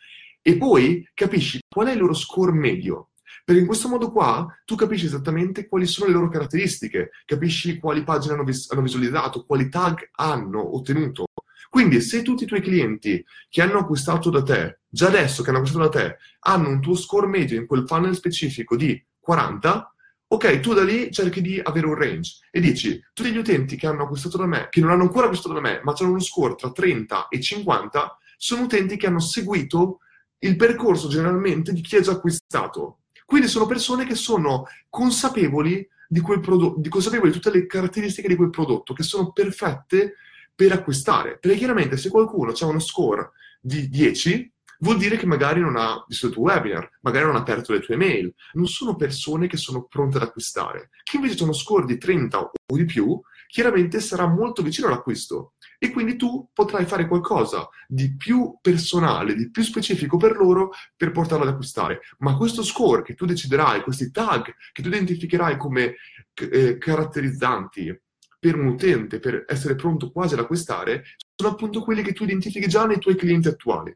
E poi capisci qual è il loro score medio perché in questo modo qua tu capisci esattamente quali sono le loro caratteristiche, capisci quali pagine hanno, vis- hanno visualizzato, quali tag hanno ottenuto. Quindi se tutti i tuoi clienti che hanno acquistato da te, già adesso che hanno acquistato da te, hanno un tuo score medio in quel funnel specifico di 40, ok, tu da lì cerchi di avere un range e dici, tutti gli utenti che hanno acquistato da me, che non hanno ancora acquistato da me, ma hanno uno score tra 30 e 50, sono utenti che hanno seguito il percorso generalmente di chi ha già acquistato. Quindi sono persone che sono consapevoli di quel prodotto, consapevoli di tutte le caratteristiche di quel prodotto, che sono perfette per acquistare. Perché chiaramente se qualcuno ha uno score di 10, vuol dire che magari non ha visto il tuo webinar, magari non ha aperto le tue mail. Non sono persone che sono pronte ad acquistare. Chi invece ha uno score di 30 o di più, chiaramente sarà molto vicino all'acquisto e quindi tu potrai fare qualcosa di più personale, di più specifico per loro per portarlo ad acquistare. Ma questo score che tu deciderai, questi tag che tu identificherai come eh, caratterizzanti per un utente, per essere pronto quasi ad acquistare, sono appunto quelli che tu identifichi già nei tuoi clienti attuali.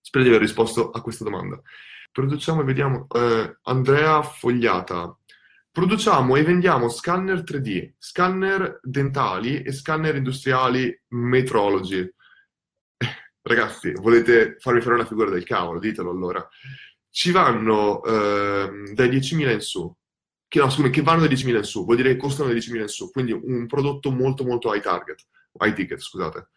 Spero di aver risposto a questa domanda. Produciamo e vediamo. Eh, Andrea Fogliata. Produciamo e vendiamo scanner 3D, scanner dentali e scanner industriali metrology. Ragazzi, volete farmi fare una figura del cavolo? Ditelo allora. Ci vanno eh, dai 10.000 in su. Che, no, scusami, che vanno dai 10.000 in su, vuol dire che costano dai 10.000 in su, quindi un prodotto molto molto high target, high ticket, scusate.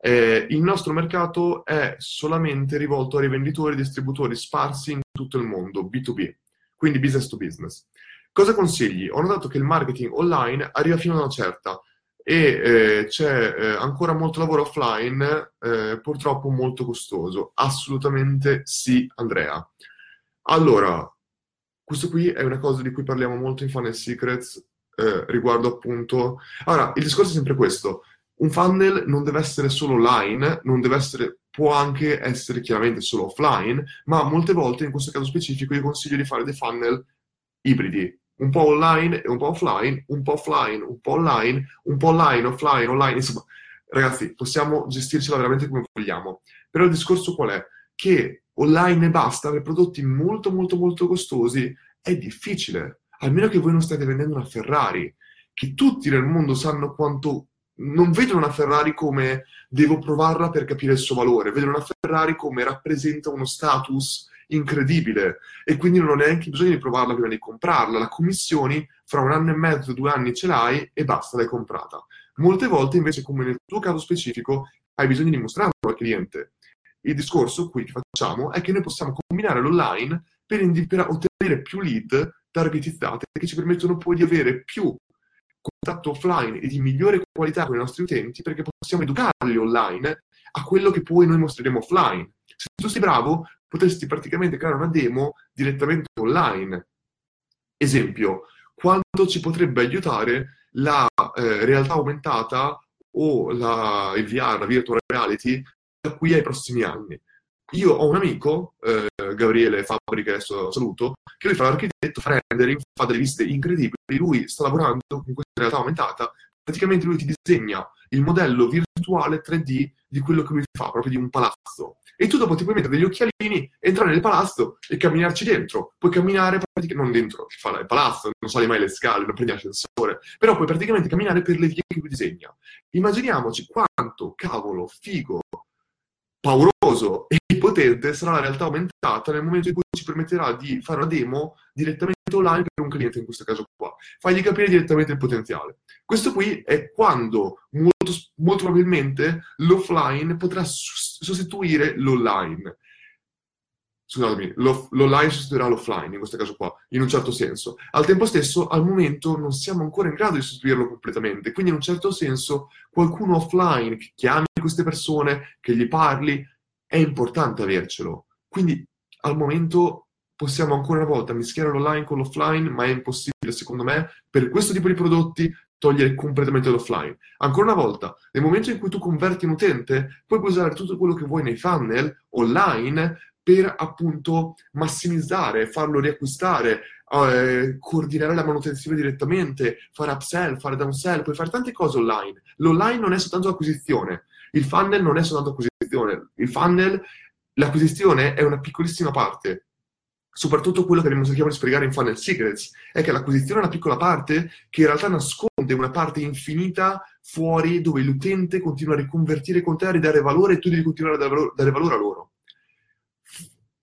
Eh, il nostro mercato è solamente rivolto a rivenditori e distributori sparsi in tutto il mondo, B2B, quindi business to business. Cosa consigli? Ho notato che il marketing online arriva fino a una certa e eh, c'è eh, ancora molto lavoro offline, eh, purtroppo molto costoso. Assolutamente sì, Andrea. Allora, questo qui è una cosa di cui parliamo molto in Funnel Secrets eh, riguardo appunto... Allora, il discorso è sempre questo. Un funnel non deve essere solo online, non deve essere può anche essere chiaramente solo offline, ma molte volte in questo caso specifico io consiglio di fare dei funnel ibridi, un po' online e un po' offline, un po' offline, un po' online, un po' online, offline, online, insomma, ragazzi, possiamo gestircela veramente come vogliamo. Però il discorso qual è? Che online e basta, per prodotti molto molto molto costosi, è difficile. Almeno che voi non state vendendo una Ferrari, che tutti nel mondo sanno quanto non vedono una Ferrari come devo provarla per capire il suo valore, vedono una Ferrari come rappresenta uno status incredibile e quindi non ho neanche bisogno di provarla prima di comprarla. La commissioni fra un anno e mezzo, due anni ce l'hai e basta, l'hai comprata. Molte volte invece, come nel tuo caso specifico, hai bisogno di mostrarlo al cliente. Il discorso qui che facciamo è che noi possiamo combinare l'online per, indi- per ottenere più lead targetizzate che ci permettono poi di avere più contatto offline e di migliore qualità con i nostri utenti perché possiamo educarli online a quello che poi noi mostreremo offline. Se tu sei bravo, potresti praticamente creare una demo direttamente online. Esempio, quanto ci potrebbe aiutare la eh, realtà aumentata o la, il VR, la virtual reality, qui ai prossimi anni. Io ho un amico, eh, Gabriele Fabri, che adesso saluto, che lui fa l'architetto, fa rendering, fa delle viste incredibili. Lui sta lavorando con questa realtà aumentata. Praticamente lui ti disegna il modello virtuale 3D di quello che lui fa, proprio di un palazzo. E tu dopo ti puoi mettere degli occhialini, entrare nel palazzo e camminarci dentro. Puoi camminare praticamente, non dentro il palazzo, non sali mai le scale, non prendi ascensore, però puoi praticamente camminare per le vie che lui disegna. Immaginiamoci quanto cavolo, figo, pauroso e potente sarà la realtà aumentata nel momento in cui ci permetterà di fare una demo direttamente online per un cliente in questo caso qua. Fagli capire direttamente il potenziale. Questo qui è quando molto, molto probabilmente l'offline potrà sostituire l'online. Scusatemi, l'online sostituirà l'offline in questo caso qua, in un certo senso. Al tempo stesso, al momento non siamo ancora in grado di sostituirlo completamente, quindi in un certo senso qualcuno offline che chiami queste persone, che gli parli, è importante avercelo. Quindi al momento possiamo ancora una volta mischiare l'online con l'offline, ma è impossibile secondo me per questo tipo di prodotti togliere completamente l'offline. Ancora una volta, nel momento in cui tu converti un utente, puoi usare tutto quello che vuoi nei funnel online per appunto massimizzare, farlo riacquistare, eh, coordinare la manutenzione direttamente, fare upsell, fare downsell, puoi fare tante cose online. L'online non è soltanto acquisizione, il funnel non è soltanto acquisizione, il funnel, l'acquisizione è una piccolissima parte. Soprattutto quello che cerchiamo di spiegare in Funnel Secrets è che l'acquisizione è una piccola parte che in realtà nasconde una parte infinita fuori dove l'utente continua a riconvertire con te, a ridare valore e tu devi continuare a dare valore, a loro.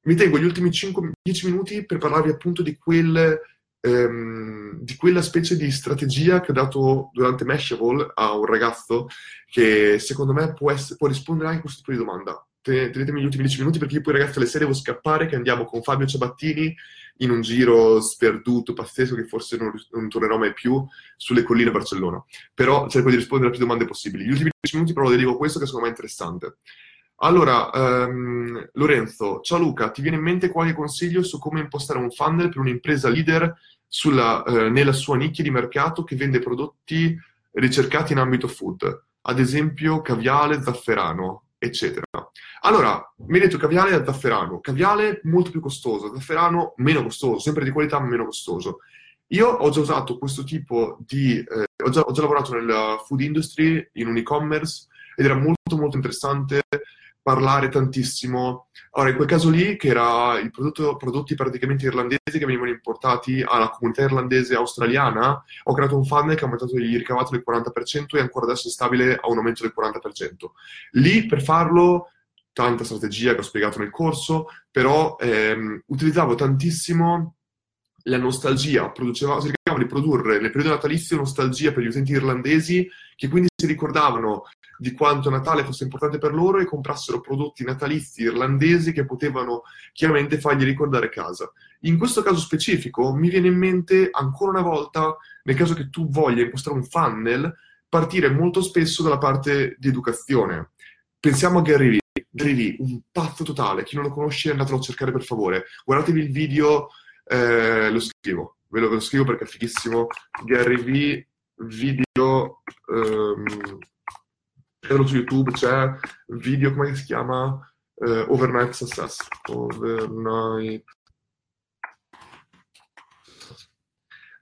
Mi tengo gli ultimi 5-10 minuti per parlarvi appunto di quel ehm, di quella specie di strategia che ho dato durante Mashable a un ragazzo che secondo me può, essere, può rispondere anche a questo tipo di domanda. Tenetemi gli ultimi 10 minuti perché io poi ragazzi alle 6 devo scappare che andiamo con Fabio Ciabattini in un giro sperduto, pazzesco, che forse non, non tornerò mai più sulle colline a Barcellona. Però cerco di rispondere a più domande possibili. Gli ultimi 10 minuti però dedico a questo che secondo me è interessante. Allora, um, Lorenzo, ciao Luca, ti viene in mente qualche consiglio su come impostare un funnel per un'impresa leader sulla, eh, nella sua nicchia di mercato che vende prodotti ricercati in ambito food, ad esempio caviale, zafferano, eccetera. Allora, mi hai detto caviale e zafferano. Caviale molto più costoso, zafferano meno costoso, sempre di qualità meno costoso. Io ho già usato questo tipo di... Eh, ho, già, ho già lavorato nella food industry, in un e-commerce, ed era molto molto interessante parlare tantissimo. Allora, in quel caso lì, che era i prodotti praticamente irlandesi che venivano importati alla comunità irlandese australiana, ho creato un funnel che ha aumentato il ricavato del 40% e ancora adesso è stabile a un aumento del 40%. Lì, per farlo, tanta strategia che ho spiegato nel corso, però ehm, utilizzavo tantissimo la nostalgia, produceva, cercavo di produrre nel periodo natalizio nostalgia per gli utenti irlandesi che quindi si ricordavano di quanto Natale fosse importante per loro e comprassero prodotti natalizi irlandesi che potevano chiaramente fargli ricordare casa. In questo caso specifico mi viene in mente ancora una volta, nel caso che tu voglia impostare un funnel, partire molto spesso dalla parte di educazione. Pensiamo a Gary Vee. Gary Vee, un pazzo totale, chi non lo conosce andatelo a cercare per favore. Guardatevi il video, eh, lo scrivo, ve lo, ve lo, scrivo perché è fighissimo. Gary Vee, video... Um, su YouTube, c'è video, come si chiama? Uh, Overnight Success. Overnight.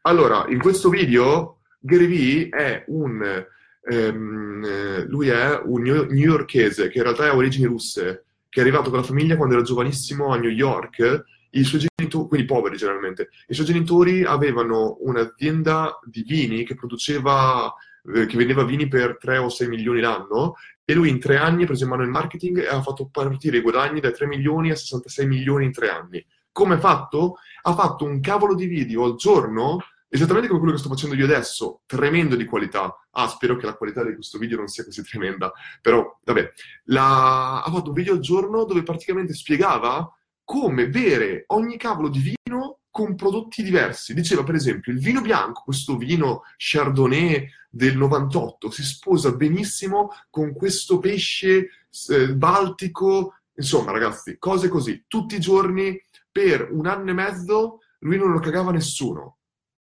Allora, in questo video Gary Vee è un, ehm, lui è un newyorkese che in realtà ha origini russe, che è arrivato con la famiglia quando era giovanissimo a New York. I suoi genitori, quindi poveri generalmente, i suoi genitori avevano un'azienda di vini che produceva eh, che vendeva vini per 3 o 6 milioni l'anno e lui in tre anni ha preso in mano il marketing e ha fatto partire i guadagni da 3 milioni a 66 milioni in tre anni. Come ha fatto? Ha fatto un cavolo di video al giorno, esattamente come quello che sto facendo io adesso, tremendo di qualità. Ah, spero che la qualità di questo video non sia così tremenda, però vabbè. La... Ha fatto un video al giorno dove praticamente spiegava come bere ogni cavolo di vino con prodotti diversi. Diceva, per esempio, il vino bianco, questo vino Chardonnay del 98, si sposa benissimo con questo pesce eh, baltico. Insomma, ragazzi, cose così. Tutti i giorni, per un anno e mezzo, lui non lo cagava nessuno.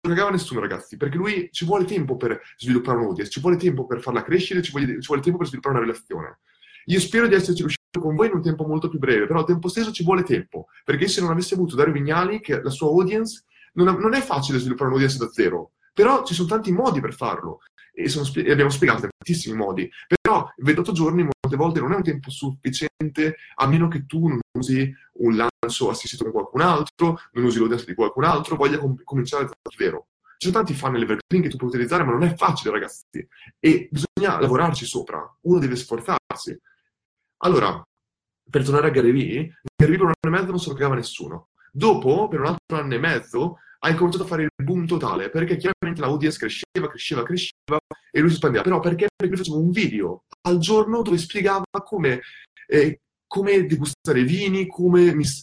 Non lo cagava nessuno, ragazzi, perché lui ci vuole tempo per sviluppare un'audience, ci vuole tempo per farla crescere, ci vuole, ci vuole tempo per sviluppare una relazione. Io spero di esserci riuscito con voi in un tempo molto più breve, però al tempo stesso ci vuole tempo, perché se non avesse avuto Dario Vignali, che la sua audience, non, non è facile sviluppare un'audience da zero, però ci sono tanti modi per farlo e, spie- e abbiamo spiegato tantissimi modi, però 28 giorni molte volte non è un tempo sufficiente a meno che tu non usi un lancio assistito con qualcun altro, non usi l'audience di qualcun altro, voglia com- cominciare zero. Ci sono tanti funnel evergreen che tu puoi utilizzare, ma non è facile, ragazzi. E bisogna lavorarci sopra. Uno deve sforzarsi. Allora, per tornare a Gary Vee, Gary Vee per un anno e mezzo non se lo cagava nessuno. Dopo, per un altro anno e mezzo, ha incominciato a fare il boom totale, perché chiaramente l'audience cresceva, cresceva, cresceva e lui si spandeva. Però perché? Perché lui faceva un video al giorno dove spiegava come, eh, come degustare vini, come, mis-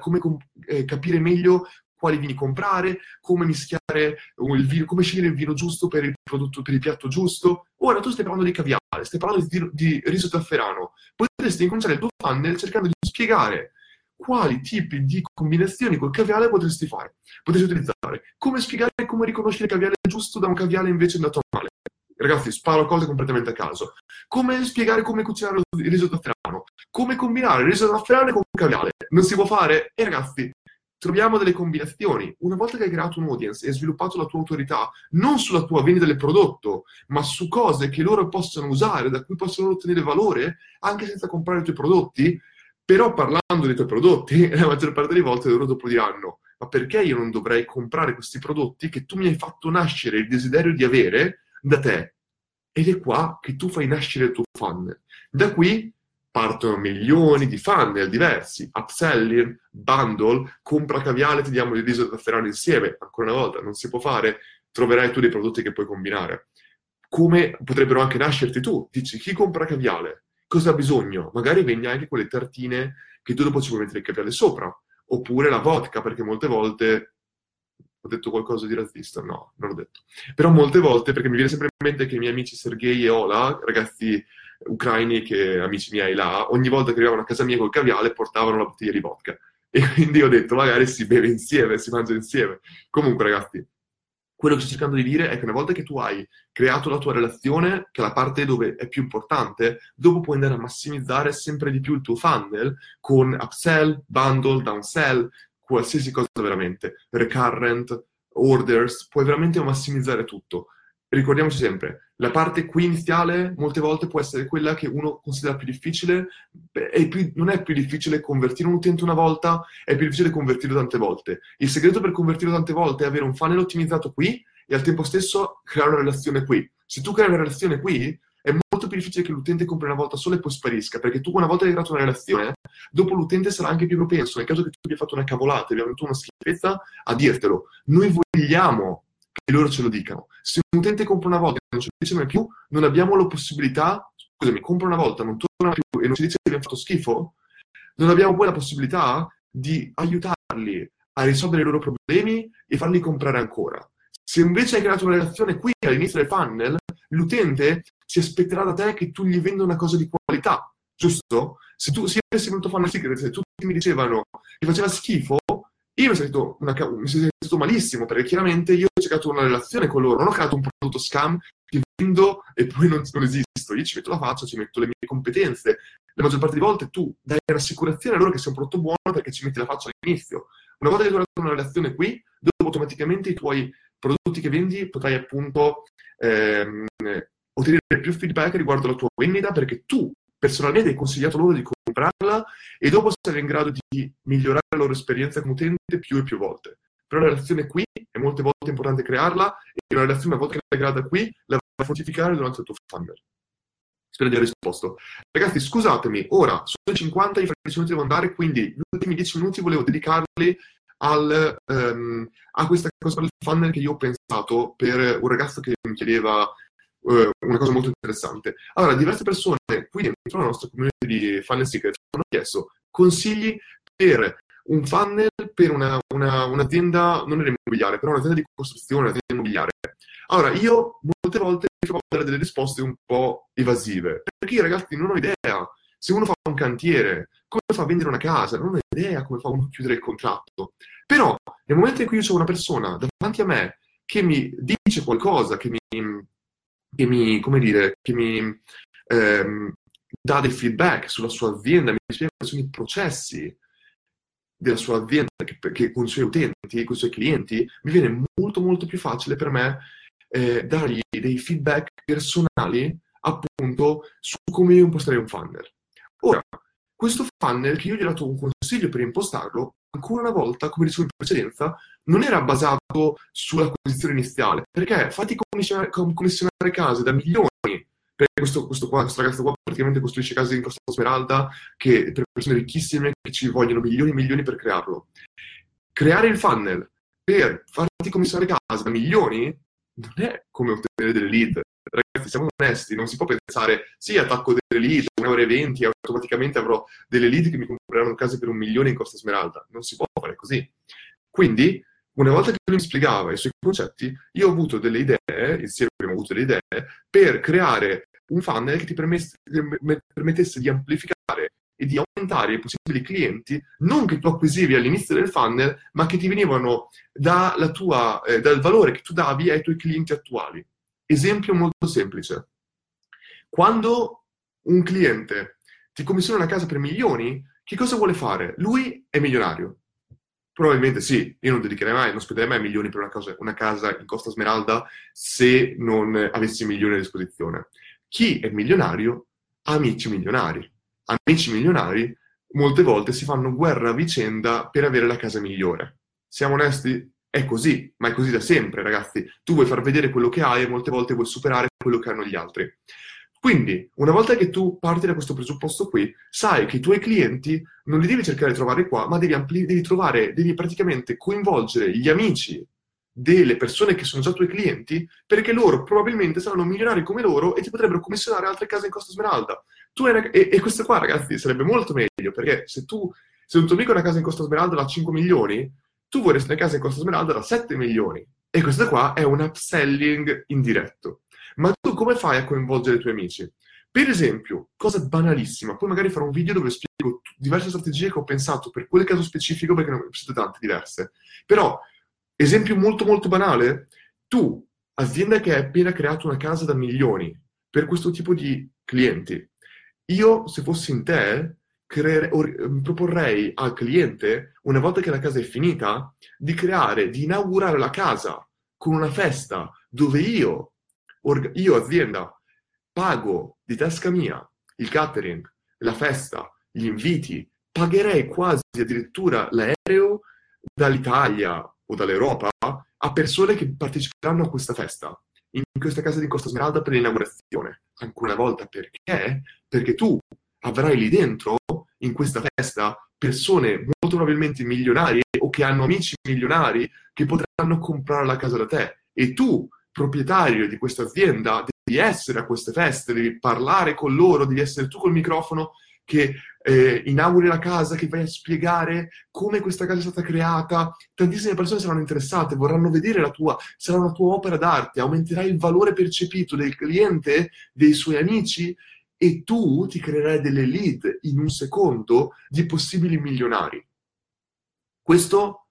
come com- eh, capire meglio quali vini comprare, come mischiare il vino, come scegliere il vino giusto per il prodotto, per il piatto giusto. Ora tu stai parlando di caviale, stai parlando di, di riso zafferano. Potresti incominciare il tuo funnel cercando di spiegare quali tipi di combinazioni col caviale potresti fare, potresti utilizzare, come spiegare come riconoscere il caviale giusto da un caviale invece andato male. Ragazzi, sparo cose completamente a caso. Come spiegare come cucinare il riso zafferano, come combinare il riso zafferano con il caviale. Non si può fare? E ragazzi, troviamo delle combinazioni. Una volta che hai creato un audience e sviluppato la tua autorità, non sulla tua vendita del prodotto, ma su cose che loro possono usare, da cui possono ottenere valore, anche senza comprare i tuoi prodotti, però parlando dei tuoi prodotti, (laughs) la maggior parte delle volte loro dopo diranno, ma perché io non dovrei comprare questi prodotti che tu mi hai fatto nascere il desiderio di avere da te? Ed è qua che tu fai nascere il tuo funnel. Da qui partono milioni di funnel diversi, upselling, bundle, compra caviale, ti diamo il riso da afferrare insieme, ancora una volta non si può fare, troverai tu dei prodotti che puoi combinare. Come potrebbero anche nascerti tu? Dici, chi compra caviale? Cosa ha bisogno? Magari vendi anche quelle tartine che tu dopo ci puoi mettere il caviale sopra, oppure la vodka, perché molte volte ho detto qualcosa di razzista? No, non l'ho detto. Però molte volte, perché mi viene sempre in mente che i miei amici Sergei e Ola, ragazzi ucraini che amici miei là, ogni volta che arrivavano a casa mia col caviale portavano la bottiglia di vodka. (laughs) E quindi ho detto, magari si beve insieme, si mangia insieme. Comunque, ragazzi, quello che sto cercando di dire è che una volta che tu hai creato la tua relazione, che è la parte dove è più importante, dopo puoi andare a massimizzare sempre di più il tuo funnel con upsell, bundle, downsell, qualsiasi cosa veramente, recurrent, orders, puoi veramente massimizzare tutto ricordiamoci sempre, la parte qui iniziale molte volte può essere quella che uno considera più difficile, è più, non è più difficile convertire un utente una volta, è più difficile convertirlo tante volte. Il segreto per convertirlo tante volte è avere un funnel ottimizzato qui e al tempo stesso creare una relazione qui. Se tu crei una relazione qui, è molto più difficile che l'utente compri una volta sola e poi sparisca, perché tu una volta che hai creato una relazione, dopo l'utente sarà anche più propenso, nel caso che tu abbia fatto una cavolata, abbia avuto una schifezza, a dirtelo. Noi vogliamo che loro ce lo dicano. Se un utente compra una volta e non ci dice mai più, non abbiamo la possibilità, scusami, compra una volta, non torna più e non ci dice che abbiamo fatto schifo, non abbiamo poi la possibilità di aiutarli a risolvere i loro problemi e farli comprare ancora. Se invece hai creato una relazione qui all'inizio del funnel, l'utente si aspetterà da te che tu gli venda una cosa di qualità, giusto? Se tu se avessi venuto funnel secret, se tutti mi dicevano che faceva schifo, io mi sono sentito, sentito malissimo perché chiaramente io ho cercato una relazione con loro, non ho creato un prodotto scam che vendo e poi non, non esisto. Io ci metto la faccia, ci metto le mie competenze. La maggior parte delle volte tu dai un'assicurazione a loro che sia un prodotto buono perché ci metti la faccia all'inizio. Una volta che tu hai una relazione qui, dopo automaticamente i tuoi prodotti che vendi potrai appunto ehm, ottenere più feedback riguardo la tua vendita perché tu personalmente hai consigliato loro di comprarla e dopo sarai in grado di migliorare la loro esperienza come utente più e più volte. Però la relazione qui è molte volte importante crearla e una relazione una volta che l'hai creata qui la vai a fortificare durante il tuo funnel. Spero di aver risposto. Ragazzi, scusatemi, ora sono 50, i 10 minuti devo andare, quindi gli ultimi 10 minuti volevo dedicarli al, um, a questa cosa del funnel che io ho pensato per un ragazzo che mi chiedeva uh, una cosa molto interessante. Allora, diverse persone qui dentro la nostra community di Funnel Secret hanno chiesto consigli per un funnel per una, una, un'azienda, non era immobiliare, però un'azienda di costruzione, un'azienda immobiliare. Allora, io molte volte mi trovo a dare delle risposte un po' evasive, perché io ragazzi non ho idea. Se uno fa un cantiere, come fa a vendere una casa, non ho idea come fa uno a chiudere il contratto. Però nel momento in cui io ho una persona davanti a me che mi dice qualcosa, che mi, che mi come dire, che mi ehm, dà del feedback sulla sua azienda, mi spiega quali sono i processi della sua azienda che, che, con i suoi utenti, con i suoi clienti, mi viene molto molto più facile per me eh, dargli dei feedback personali appunto su come impostare un funnel. Ora, questo funnel che io gli ho dato un consiglio per impostarlo, ancora una volta, come dicevo in precedenza, non era basato sull'acquisizione iniziale, perché fatti commissionare, commissionare case da milioni questo, questo, qua, questo ragazzo qua praticamente costruisce case in Costa Smeralda che, per persone ricchissime che ci vogliono milioni e milioni per crearlo. Creare il funnel per farti commissionare case da milioni non è come ottenere delle lead. Ragazzi, siamo onesti, non si può pensare, sì, attacco delle lead, 1,20 euro e automaticamente avrò delle lead che mi compreranno case per un milione in Costa Smeralda. Non si può fare così. Quindi, una volta che lui mi spiegava i suoi concetti, io ho avuto delle idee, insieme abbiamo avuto delle idee, per creare un funnel che ti permettesse di amplificare e di aumentare i possibili clienti, non che tu acquisivi all'inizio del funnel, ma che ti venivano da tua, eh, dal valore che tu davi ai tuoi clienti attuali. Esempio molto semplice. Quando un cliente ti commissiona una casa per milioni, che cosa vuole fare? Lui è milionario. Probabilmente sì, io non dedicherei mai, non spenderei mai milioni per una, cosa, una casa in Costa Smeralda se non avessi milioni a disposizione. Chi è milionario ha amici milionari. Amici milionari molte volte si fanno guerra a vicenda per avere la casa migliore. Siamo onesti? È così, ma è così da sempre, ragazzi. Tu vuoi far vedere quello che hai e molte volte vuoi superare quello che hanno gli altri. Quindi, una volta che tu parti da questo presupposto qui, sai che i tuoi clienti non li devi cercare di trovare qua, ma devi, ampli- devi trovare, devi praticamente coinvolgere gli amici delle persone che sono già tuoi clienti, perché loro probabilmente saranno milionari come loro e ti potrebbero commissionare altre case in Costa Smeralda. Hai, e, e, questo qua, ragazzi, sarebbe molto meglio, perché se tu, se un tuo amico ha una casa in Costa Smeralda da 5 milioni, tu vorresti una casa in Costa Smeralda da 7 milioni. E questo qua è un upselling indiretto. Ma tu come fai a coinvolgere i tuoi amici? Per esempio, cosa banalissima, poi magari farò un video dove spiego diverse strategie che ho pensato per quel caso specifico, perché ne ho pensate tante diverse. Però Esempio molto molto banale, tu, azienda che hai appena creato una casa da milioni per questo tipo di clienti, io se fossi in te creere, or, ehm, proporrei al cliente, una volta che la casa è finita, di creare, di inaugurare la casa con una festa dove io, or, io azienda, pago di tasca mia il catering, la festa, gli inviti, pagherei quasi addirittura l'aereo dall'Italia o dall'Europa a persone che parteciperanno a questa festa, in questa casa di Costa Smeralda per l'inaugurazione. Ancora una volta perché? Perché tu avrai lì dentro, in questa festa, persone molto probabilmente milionarie o che hanno amici milionari che potranno comprare la casa da te. E tu, proprietario di questa azienda, devi essere a queste feste, devi parlare con loro, devi essere tu col microfono che eh, inauguri la casa, che vai a spiegare come questa casa è stata creata. Tantissime persone saranno interessate, vorranno vedere la tua, sarà una tua opera d'arte, aumenterai il valore percepito del cliente, dei suoi amici e tu ti creerai delle lead in un secondo di possibili milionari. Questo,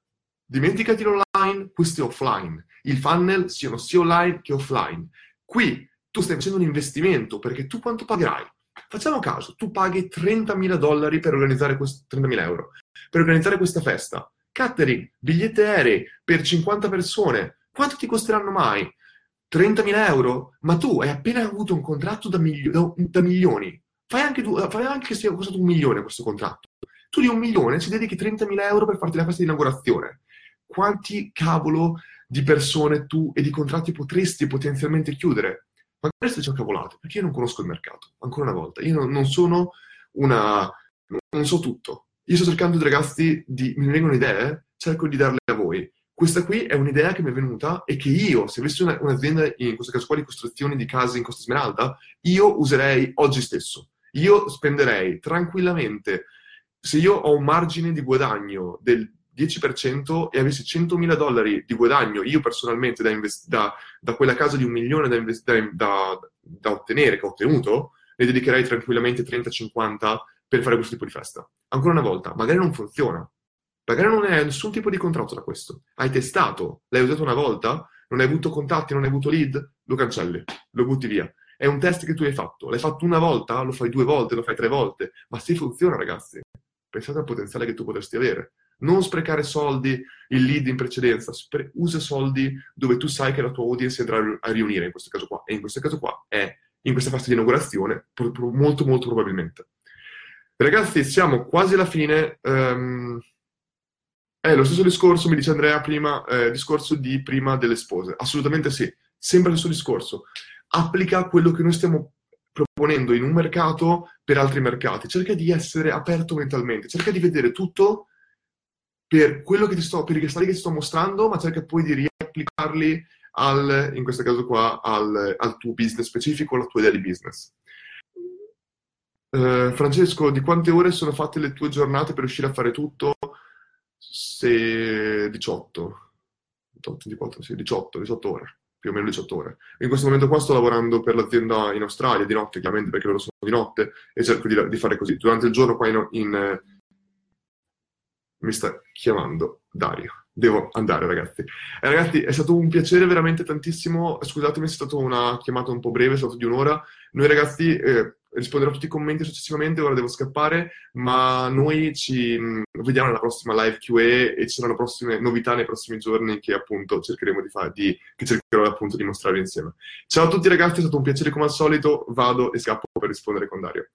dimenticati online, questo è offline. Il funnel siano sia online che offline. Qui tu stai facendo un investimento perché tu quanto pagherai? Facciamo caso, tu paghi 30.000 dollari per organizzare quest- 30.000 euro per organizzare questa festa. Catering, biglietti aerei per 50 persone, quanto ti costeranno mai? 30.000 euro? Ma tu hai appena avuto un contratto da, milio- da, da milioni. Fai anche, tu, fai anche che sia costato un milione questo contratto. Tu di un milione ci dedichi 30.000 euro per farti la festa di inaugurazione. Quanti cavolo di persone tu e di contratti potresti potenzialmente chiudere? Magari sto dicendo cavolate, perché io non conosco il mercato, ancora una volta. Io non, non sono una... non so tutto. Io sto cercando di ragazzi di... mi vengono idee, cerco di darle a voi. Questa qui è un'idea che mi è venuta e che io, se avessi una, un'azienda, in questo caso qua di costruzioni di case in Costa Smeralda, io userei oggi stesso. Io spenderei tranquillamente, se io ho un margine di guadagno del 10% e avessi 100.000 dollari di guadagno io personalmente da, invest- da, da quella casa di un milione da, invest- da, ottenere, che ho ottenuto, ne dedicherei tranquillamente 30-50 per fare questo tipo di festa. Ancora una volta, magari non funziona. Magari non hai nessun tipo di contratto da questo. Hai testato, l'hai usato una volta, non hai avuto contatti, non hai avuto lead, lo cancelli, lo butti via. È un test che tu hai fatto. L'hai fatto una volta, lo fai due volte, lo fai tre volte. Ma se funziona, ragazzi, pensate al potenziale che tu potresti avere. Non sprecare soldi, il lead in precedenza, spre- usa soldi dove tu sai che la tua audience andrà a riunire, in questo caso qua. E in questo caso qua è in questa fase di inaugurazione, pro- pro- molto molto probabilmente. Ragazzi, siamo quasi alla fine. Um, è lo stesso discorso, mi dice Andrea prima, eh, discorso di prima delle spose. Assolutamente sì, sempre lo stesso discorso. Applica quello che noi stiamo proponendo in un mercato per altri mercati. Cerca di essere aperto mentalmente, cerca di vedere tutto per quello che ti sto, per i cristalli che ti sto mostrando, ma cerca poi di riapplicarli al, in questo caso qua, al, al tuo business specifico, alla tua idea di business. Uh, Francesco, di quante ore sono fatte le tue giornate per riuscire a fare tutto? Se 18, 18, sì, 18, 18 ore, più o meno 18 ore. In questo momento qua sto lavorando per l'azienda in Australia, di notte chiaramente perché loro sono di notte, e cerco di, di fare così. Durante il giorno qua in, in mi sta chiamando Dario. Devo andare, ragazzi. Eh, ragazzi, è stato un piacere veramente tantissimo. Scusatemi se è stata una chiamata un po' breve, è stato di un'ora. Noi, ragazzi, eh, risponderò a tutti i commenti successivamente. Ora devo scappare, ma noi ci mh, vediamo nella prossima live QA e ci saranno prossime novità nei prossimi giorni che appunto cercheremo di fare, di, che cercherò appunto di mostrare insieme. Ciao a tutti, ragazzi, è stato un piacere come al solito. Vado e scappo per rispondere con Dario.